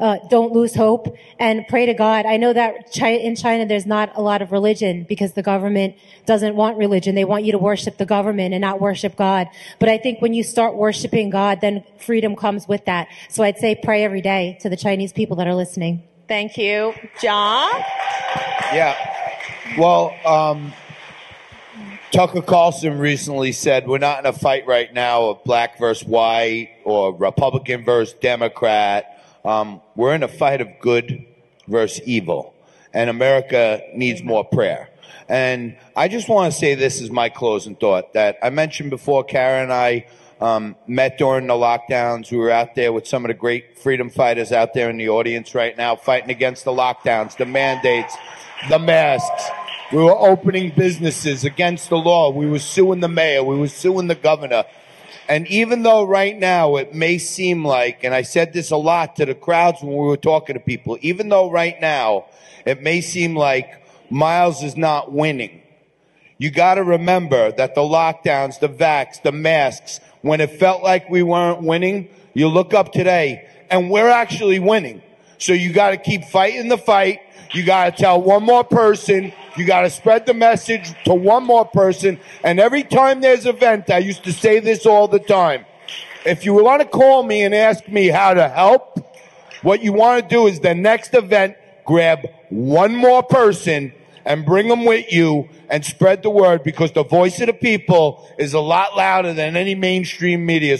uh, don't lose hope, and pray to God. I know that Chi- in China there's not a lot of religion because the government doesn't want religion. They want you to worship the government and not worship God. But I think when you start worshiping God, then freedom comes with that. So I'd say pray every day to the Chinese people that are listening. Thank you. John? Yeah. Well, um, Tucker Carlson recently said we're not in a fight right now of black versus white or Republican versus Democrat. Um, we're in a fight of good versus evil, and America needs more prayer. And I just want to say this is my closing thought that I mentioned before. Karen and I um, met during the lockdowns. We were out there with some of the great freedom fighters out there in the audience right now, fighting against the lockdowns, the mandates, the masks. We were opening businesses against the law. We were suing the mayor. We were suing the governor. And even though right now it may seem like, and I said this a lot to the crowds when we were talking to people, even though right now it may seem like Miles is not winning, you got to remember that the lockdowns, the vax, the masks, when it felt like we weren't winning, you look up today and we're actually winning. So you got to keep fighting the fight. You got to tell one more person. You got to spread the message to one more person. And every time there's an event, I used to say this all the time. If you want to call me and ask me how to help, what you want to do is the next event, grab one more person and bring them with you and spread the word because the voice of the people is a lot louder than any mainstream media.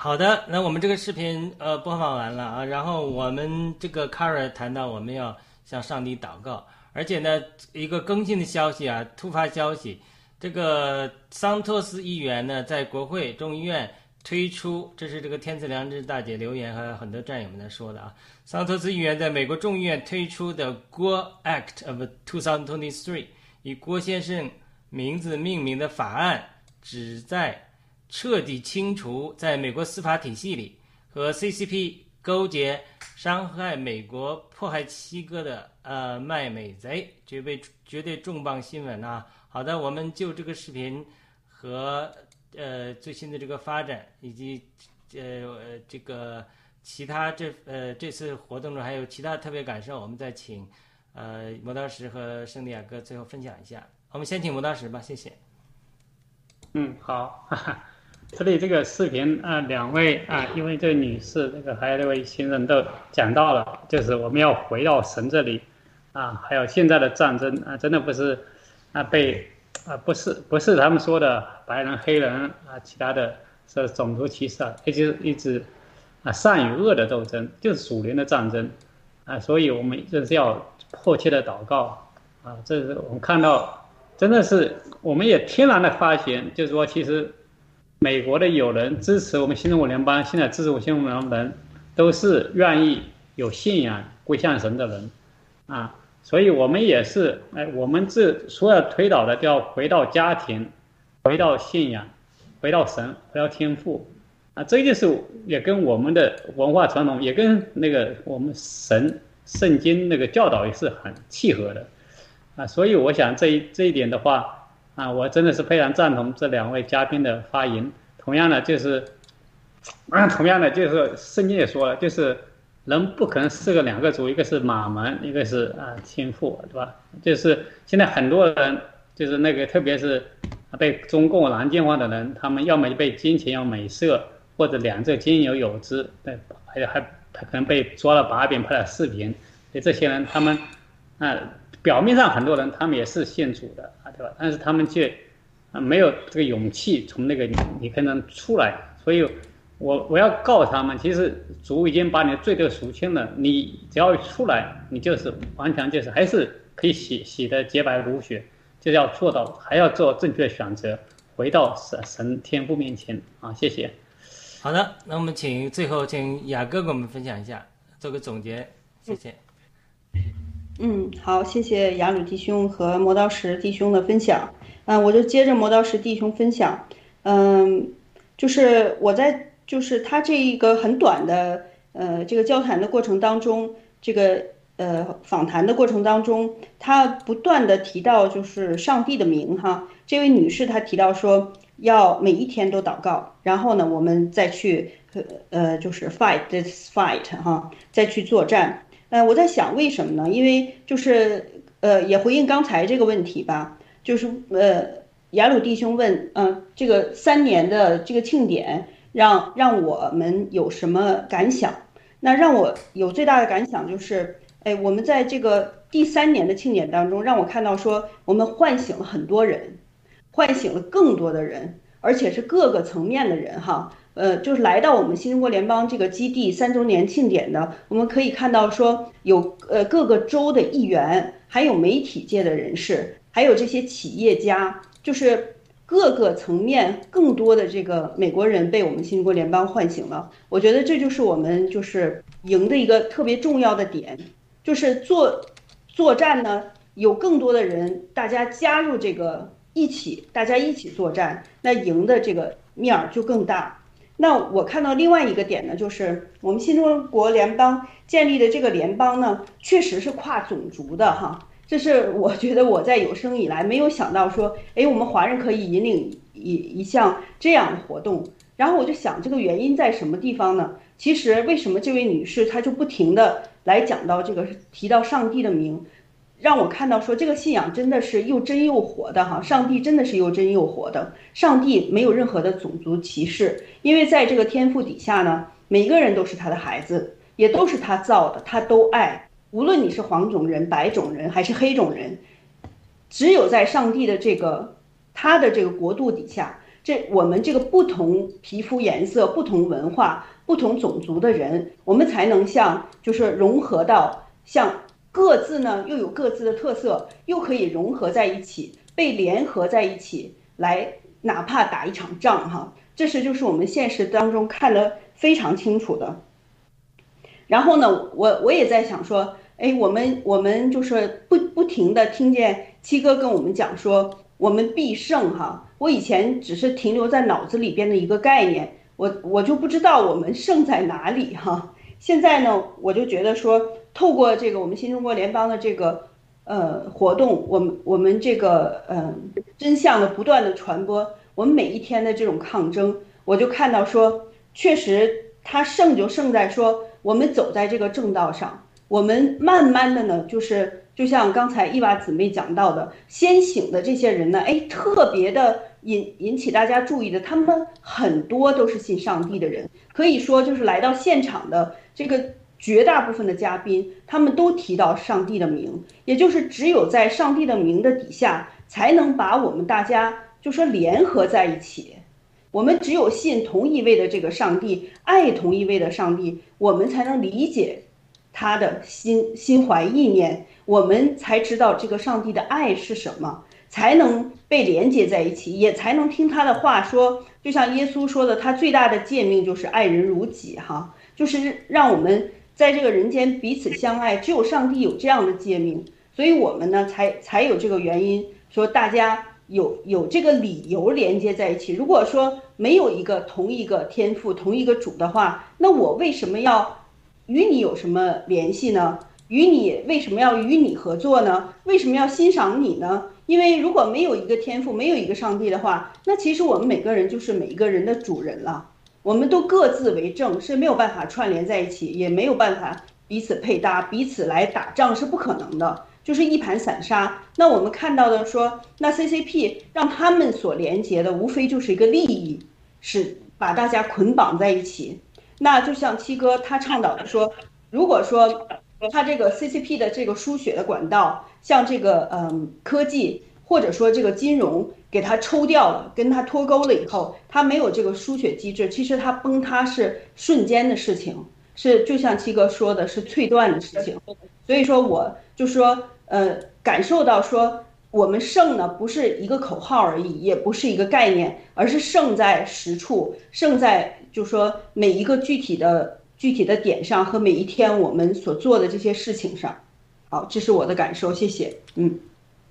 好的，那我们这个视频呃播放完了啊，然后我们这个 Kara 谈到我们要向上帝祷告，而且呢一个更新的消息啊，突发消息，这个桑托斯议员呢在国会众议院推出，这是这个天赐良知大姐留言和很多战友们在说的啊，桑托斯议员在美国众议院推出的郭 Act of 2023，以郭先生名字命名的法案，旨在彻底清除在美国司法体系里和 CCP 勾结、伤害美国、迫害七哥的呃卖美贼，绝对绝对重磅新闻啊！好的，我们就这个视频和呃最新的这个发展，以及呃这个其他这呃这次活动中还有其他特别感受，我们再请呃磨刀石和圣地亚哥最后分享一下。我们先请磨刀石吧，谢谢。嗯，好，哈哈这里这个视频啊，两位啊，因为这个女士，这个还有这位新人都讲到了，就是我们要回到神这里啊，还有现在的战争啊，真的不是啊被啊不是不是他们说的白人黑人啊，其他的是种族歧视啊，一直一直啊善与恶的斗争，就是属灵的战争啊，所以我们就是要迫切的祷告啊，这是我们看到真的是我们也天然的发现，就是说其实。美国的友人支持我们新中国联邦，现在支持我新中国联邦人，都是愿意有信仰归向神的人，啊，所以我们也是，哎，我们这所有推导的，就要回到家庭，回到信仰，回到神，回到天赋，啊，这就是也跟我们的文化传统，也跟那个我们神圣经那个教导也是很契合的，啊，所以我想这一这一点的话。啊，我真的是非常赞同这两位嘉宾的发言。同样的，就是，啊，同样的就是圣经也说了，就是人不可能是个两个主，一个是马门，一个是啊天赋，对吧？就是现在很多人就是那个特别是被中共南京化的人，他们要么就被金钱要美色，或者两者兼有有之，对，还有还还可能被抓了把柄，拍了视频。所以这些人他们啊，表面上很多人他们也是信主的啊，对吧？但是他们却啊没有这个勇气从那个你你可能出来，所以。我我要告诉他们，其实主已经把你的罪都赎清了，你只要出来，你就是完全就是还是可以洗洗的洁白如雪，就要做到还要做正确选择，回到神神天父面前啊！谢谢。好的，那我们请最后请雅哥给我们分享一下，做个总结，谢谢。嗯好，谢谢雅鲁弟兄和磨刀石弟兄的分享。嗯，我就接着磨刀石弟兄分享，嗯，就是我在。就是他这一个很短的，呃，这个交谈的过程当中，这个呃访谈的过程当中，他不断的提到就是上帝的名哈。这位女士她提到说要每一天都祷告，然后呢，我们再去呃就是 fight this fight 哈，再去作战。呃，我在想为什么呢？因为就是呃也回应刚才这个问题吧，就是呃雅鲁弟兄问，嗯，这个三年的这个庆典。让让我们有什么感想？那让我有最大的感想就是，哎，我们在这个第三年的庆典当中，让我看到说，我们唤醒了很多人，唤醒了更多的人，而且是各个层面的人哈。呃，就是来到我们新中国联邦这个基地三周年庆典的，我们可以看到说，有呃各个州的议员，还有媒体界的人士，还有这些企业家，就是。各个层面更多的这个美国人被我们新中国联邦唤醒了，我觉得这就是我们就是赢的一个特别重要的点，就是作作战呢有更多的人大家加入这个一起，大家一起作战，那赢的这个面儿就更大。那我看到另外一个点呢，就是我们新中国联邦建立的这个联邦呢，确实是跨种族的哈。这是我觉得我在有生以来没有想到说，哎，我们华人可以引领一一项这样的活动。然后我就想，这个原因在什么地方呢？其实为什么这位女士她就不停的来讲到这个提到上帝的名，让我看到说这个信仰真的是又真又活的哈。上帝真的是又真又活的，上帝没有任何的种族歧视，因为在这个天赋底下呢，每个人都是他的孩子，也都是他造的，他都爱。无论你是黄种人、白种人还是黑种人，只有在上帝的这个他的这个国度底下，这我们这个不同皮肤颜色、不同文化、不同种族的人，我们才能像就是融合到像各自呢又有各自的特色，又可以融合在一起，被联合在一起来，哪怕打一场仗哈，这是就是我们现实当中看得非常清楚的。然后呢，我我也在想说，哎，我们我们就是不不停的听见七哥跟我们讲说，我们必胜哈。我以前只是停留在脑子里边的一个概念，我我就不知道我们胜在哪里哈。现在呢，我就觉得说，透过这个我们新中国联邦的这个呃活动，我们我们这个呃真相的不断的传播，我们每一天的这种抗争，我就看到说，确实他胜就胜在说。我们走在这个正道上，我们慢慢的呢，就是就像刚才伊娃姊妹讲到的，先醒的这些人呢，哎，特别的引引起大家注意的，他们很多都是信上帝的人，可以说就是来到现场的这个绝大部分的嘉宾，他们都提到上帝的名，也就是只有在上帝的名的底下，才能把我们大家就说联合在一起。我们只有信同一位的这个上帝，爱同一位的上帝，我们才能理解他的心心怀意念，我们才知道这个上帝的爱是什么，才能被连接在一起，也才能听他的话说。就像耶稣说的，他最大的诫命就是爱人如己，哈，就是让我们在这个人间彼此相爱。只有上帝有这样的诫命，所以我们呢才才有这个原因说大家。有有这个理由连接在一起。如果说没有一个同一个天赋、同一个主的话，那我为什么要与你有什么联系呢？与你为什么要与你合作呢？为什么要欣赏你呢？因为如果没有一个天赋，没有一个上帝的话，那其实我们每个人就是每一个人的主人了。我们都各自为政，是没有办法串联在一起，也没有办法彼此配搭、彼此来打仗，是不可能的。就是一盘散沙。那我们看到的说，那 CCP 让他们所连接的，无非就是一个利益，是把大家捆绑在一起。那就像七哥他倡导的说，如果说他这个 CCP 的这个输血的管道，像这个嗯科技或者说这个金融给它抽掉了，跟它脱钩了以后，它没有这个输血机制，其实它崩塌是瞬间的事情，是就像七哥说的是脆断的事情。所以说我就说呃感受到说我们胜呢不是一个口号而已，也不是一个概念，而是胜在实处，胜在就说每一个具体的具体的点上和每一天我们所做的这些事情上。好，这是我的感受，谢谢。嗯。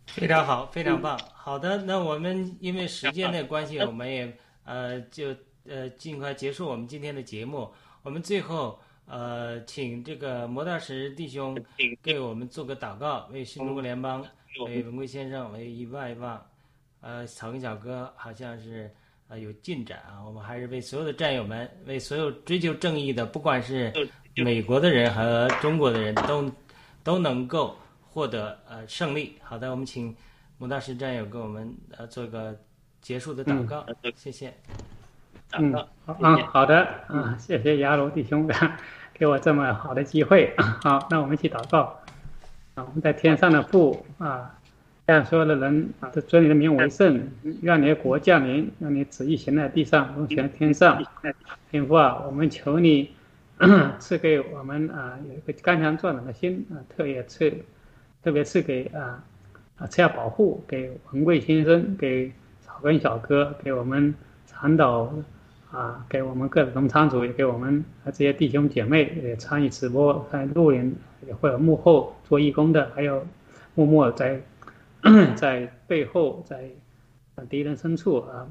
非常好，非常棒。好的，那我们因为时间的关系，我们也 呃就呃尽快结束我们今天的节目。我们最后呃请这个摩大石弟兄给我们做个祷告，为新中国联邦，为文贵先生，为一万一万。呃，草根小哥好像是呃有进展啊。我们还是为所有的战友们，为所有追求正义的，不管是美国的人和中国的人都都能够。获得呃胜利。好的，我们请穆大师战友给我们呃做个结束的祷告，谢谢。嗯，好嗯，好的，啊，谢谢雅鲁弟兄给我这么好的机会。好，那我们一起祷告。啊，我们在天上的父啊，让所有的人啊都尊你的名为圣，愿你的国降临，让你旨意行在地上，如行天上。天父啊，我们求你 赐给我们啊有一个刚强壮胆的心啊，特别赐。特别是给啊啊，车要保护给文贵先生，给草根小哥，给我们长岛啊，给我们各农场主，也给我们这些弟兄姐妹也参与直播，在录音或者幕后做义工的，还有默默在 在背后在敌人深处啊，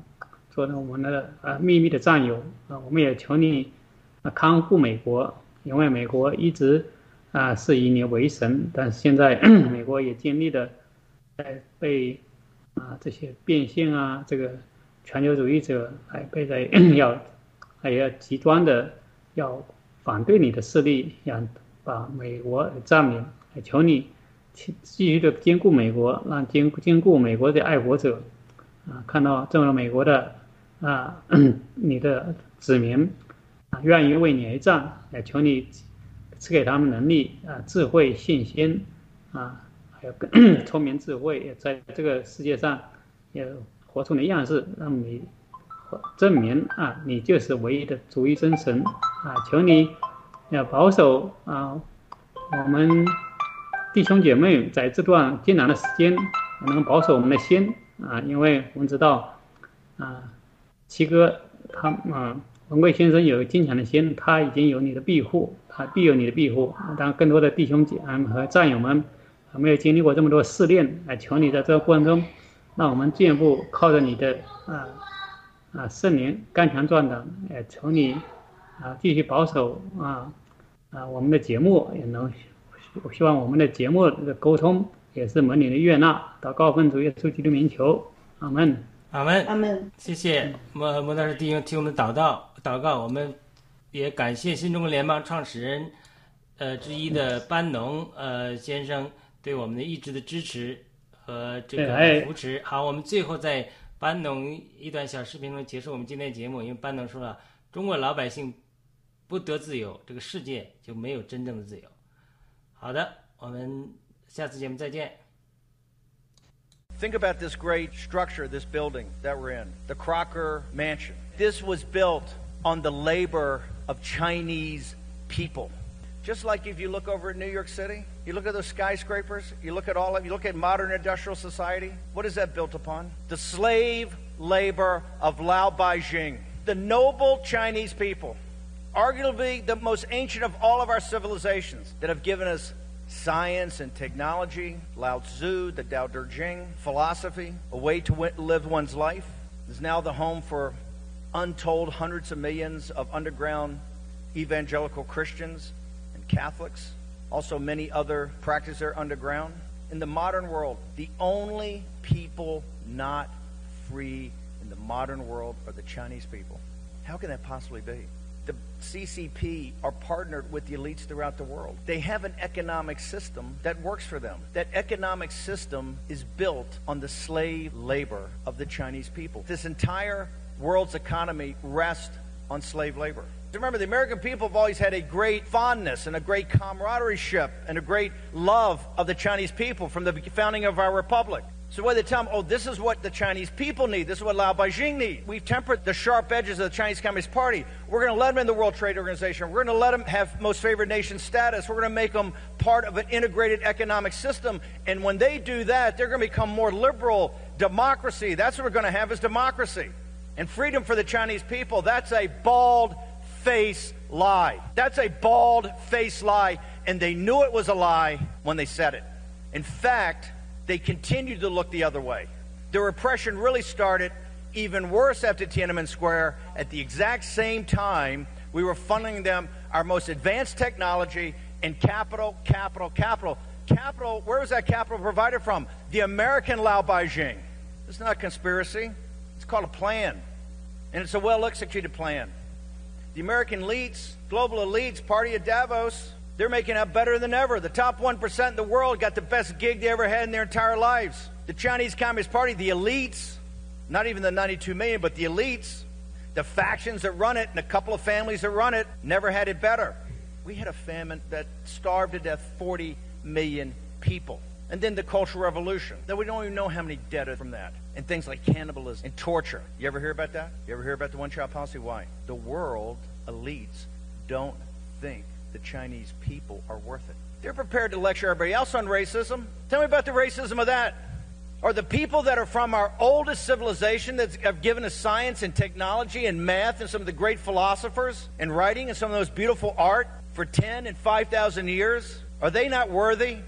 做我们的啊秘密的战友啊，我们也求你啊看护美国，因为美国一直。啊，是以你为神，但是现在 美国也经历了在被啊这些变性啊，这个全球主义者还被在 要还要极端的要反对你的势力，想把美国占领。求你继继续的兼顾美国，让兼兼顾美国的爱国者啊，看到这么美国的啊你的子民啊愿意为你而战，也求你。赐给他们能力啊，智慧、信心啊，还有 聪明、智慧，也在这个世界上也活出你的样式，让你证明啊，你就是唯一的主一真神啊！求你要保守啊，我们弟兄姐妹在这段艰难的时间能保守我们的心啊，因为我们知道啊，七哥他啊。文贵先生有坚强的心，他已经有你的庇护，他必有你的庇护。当更多的弟兄姐妹和战友们还没有经历过这么多试炼，来求你在这个过程中，让我们进一步靠着你的啊啊圣灵刚强壮胆，也求你啊继续保守啊啊我们的节目也能，我希望我们的节目的沟通也是蒙你的悦纳。祷告奉主耶稣基督名求，阿门。阿门，阿门。谢谢摩摩大师弟兄提供的祷告，祷告。我们也感谢新中国联邦创始人，呃之一的班农呃先生对我们的一直的支持和这个扶持。好，我们最后在班农一段小视频中结束我们今天的节目。因为班农说了，中国老百姓不得自由，这个世界就没有真正的自由。好的，我们下次节目再见。Think about this great structure, this building that we're in, the Crocker Mansion. This was built on the labor of Chinese people. Just like if you look over at New York City, you look at those skyscrapers, you look at all of you look at modern industrial society, what is that built upon? The slave labor of Lao Baijing, the noble Chinese people, arguably the most ancient of all of our civilizations that have given us science and technology, Lao Tzu, the Tao Te Ching, philosophy, a way to live one's life, is now the home for untold hundreds of millions of underground evangelical Christians and Catholics. Also, many other practice there underground. In the modern world, the only people not free in the modern world are the Chinese people. How can that possibly be? CCP are partnered with the elites throughout the world. They have an economic system that works for them. That economic system is built on the slave labor of the Chinese people. This entire world's economy rests on slave labor. Remember, the American people have always had a great fondness and a great camaraderie ship and a great love of the Chinese people from the founding of our republic. So when they tell them, oh, this is what the Chinese people need, this is what Lao Beijing need. We've tempered the sharp edges of the Chinese Communist Party. We're going to let them in the World Trade Organization. We're going to let them have most favored nation status. We're going to make them part of an integrated economic system. And when they do that, they're going to become more liberal democracy. That's what we're going to have is democracy. And freedom for the Chinese people, that's a bald face lie. That's a bald face lie. And they knew it was a lie when they said it. In fact, they continued to look the other way. The repression really started even worse after Tiananmen Square. At the exact same time, we were funding them our most advanced technology and capital, capital, capital. Capital, where was that capital provided from? The American Lao Beijing. It's not a conspiracy. It's called a plan. And it's a well executed plan. The American elites, global elites, party of Davos, they're making out better than ever. The top 1% in the world got the best gig they ever had in their entire lives. The Chinese Communist Party, the elites, not even the 92 million, but the elites, the factions that run it, and a couple of families that run it, never had it better. We had a famine that starved to death 40 million people. And then the Cultural Revolution. That we don't even know how many dead are from that. And things like cannibalism and torture. You ever hear about that? You ever hear about the one child policy? Why? The world elites don't think the Chinese people are worth it. They're prepared to lecture everybody else on racism. Tell me about the racism of that. Are the people that are from our oldest civilization that have given us science and technology and math and some of the great philosophers and writing and some of those beautiful art for 10 and 5,000 years, are they not worthy?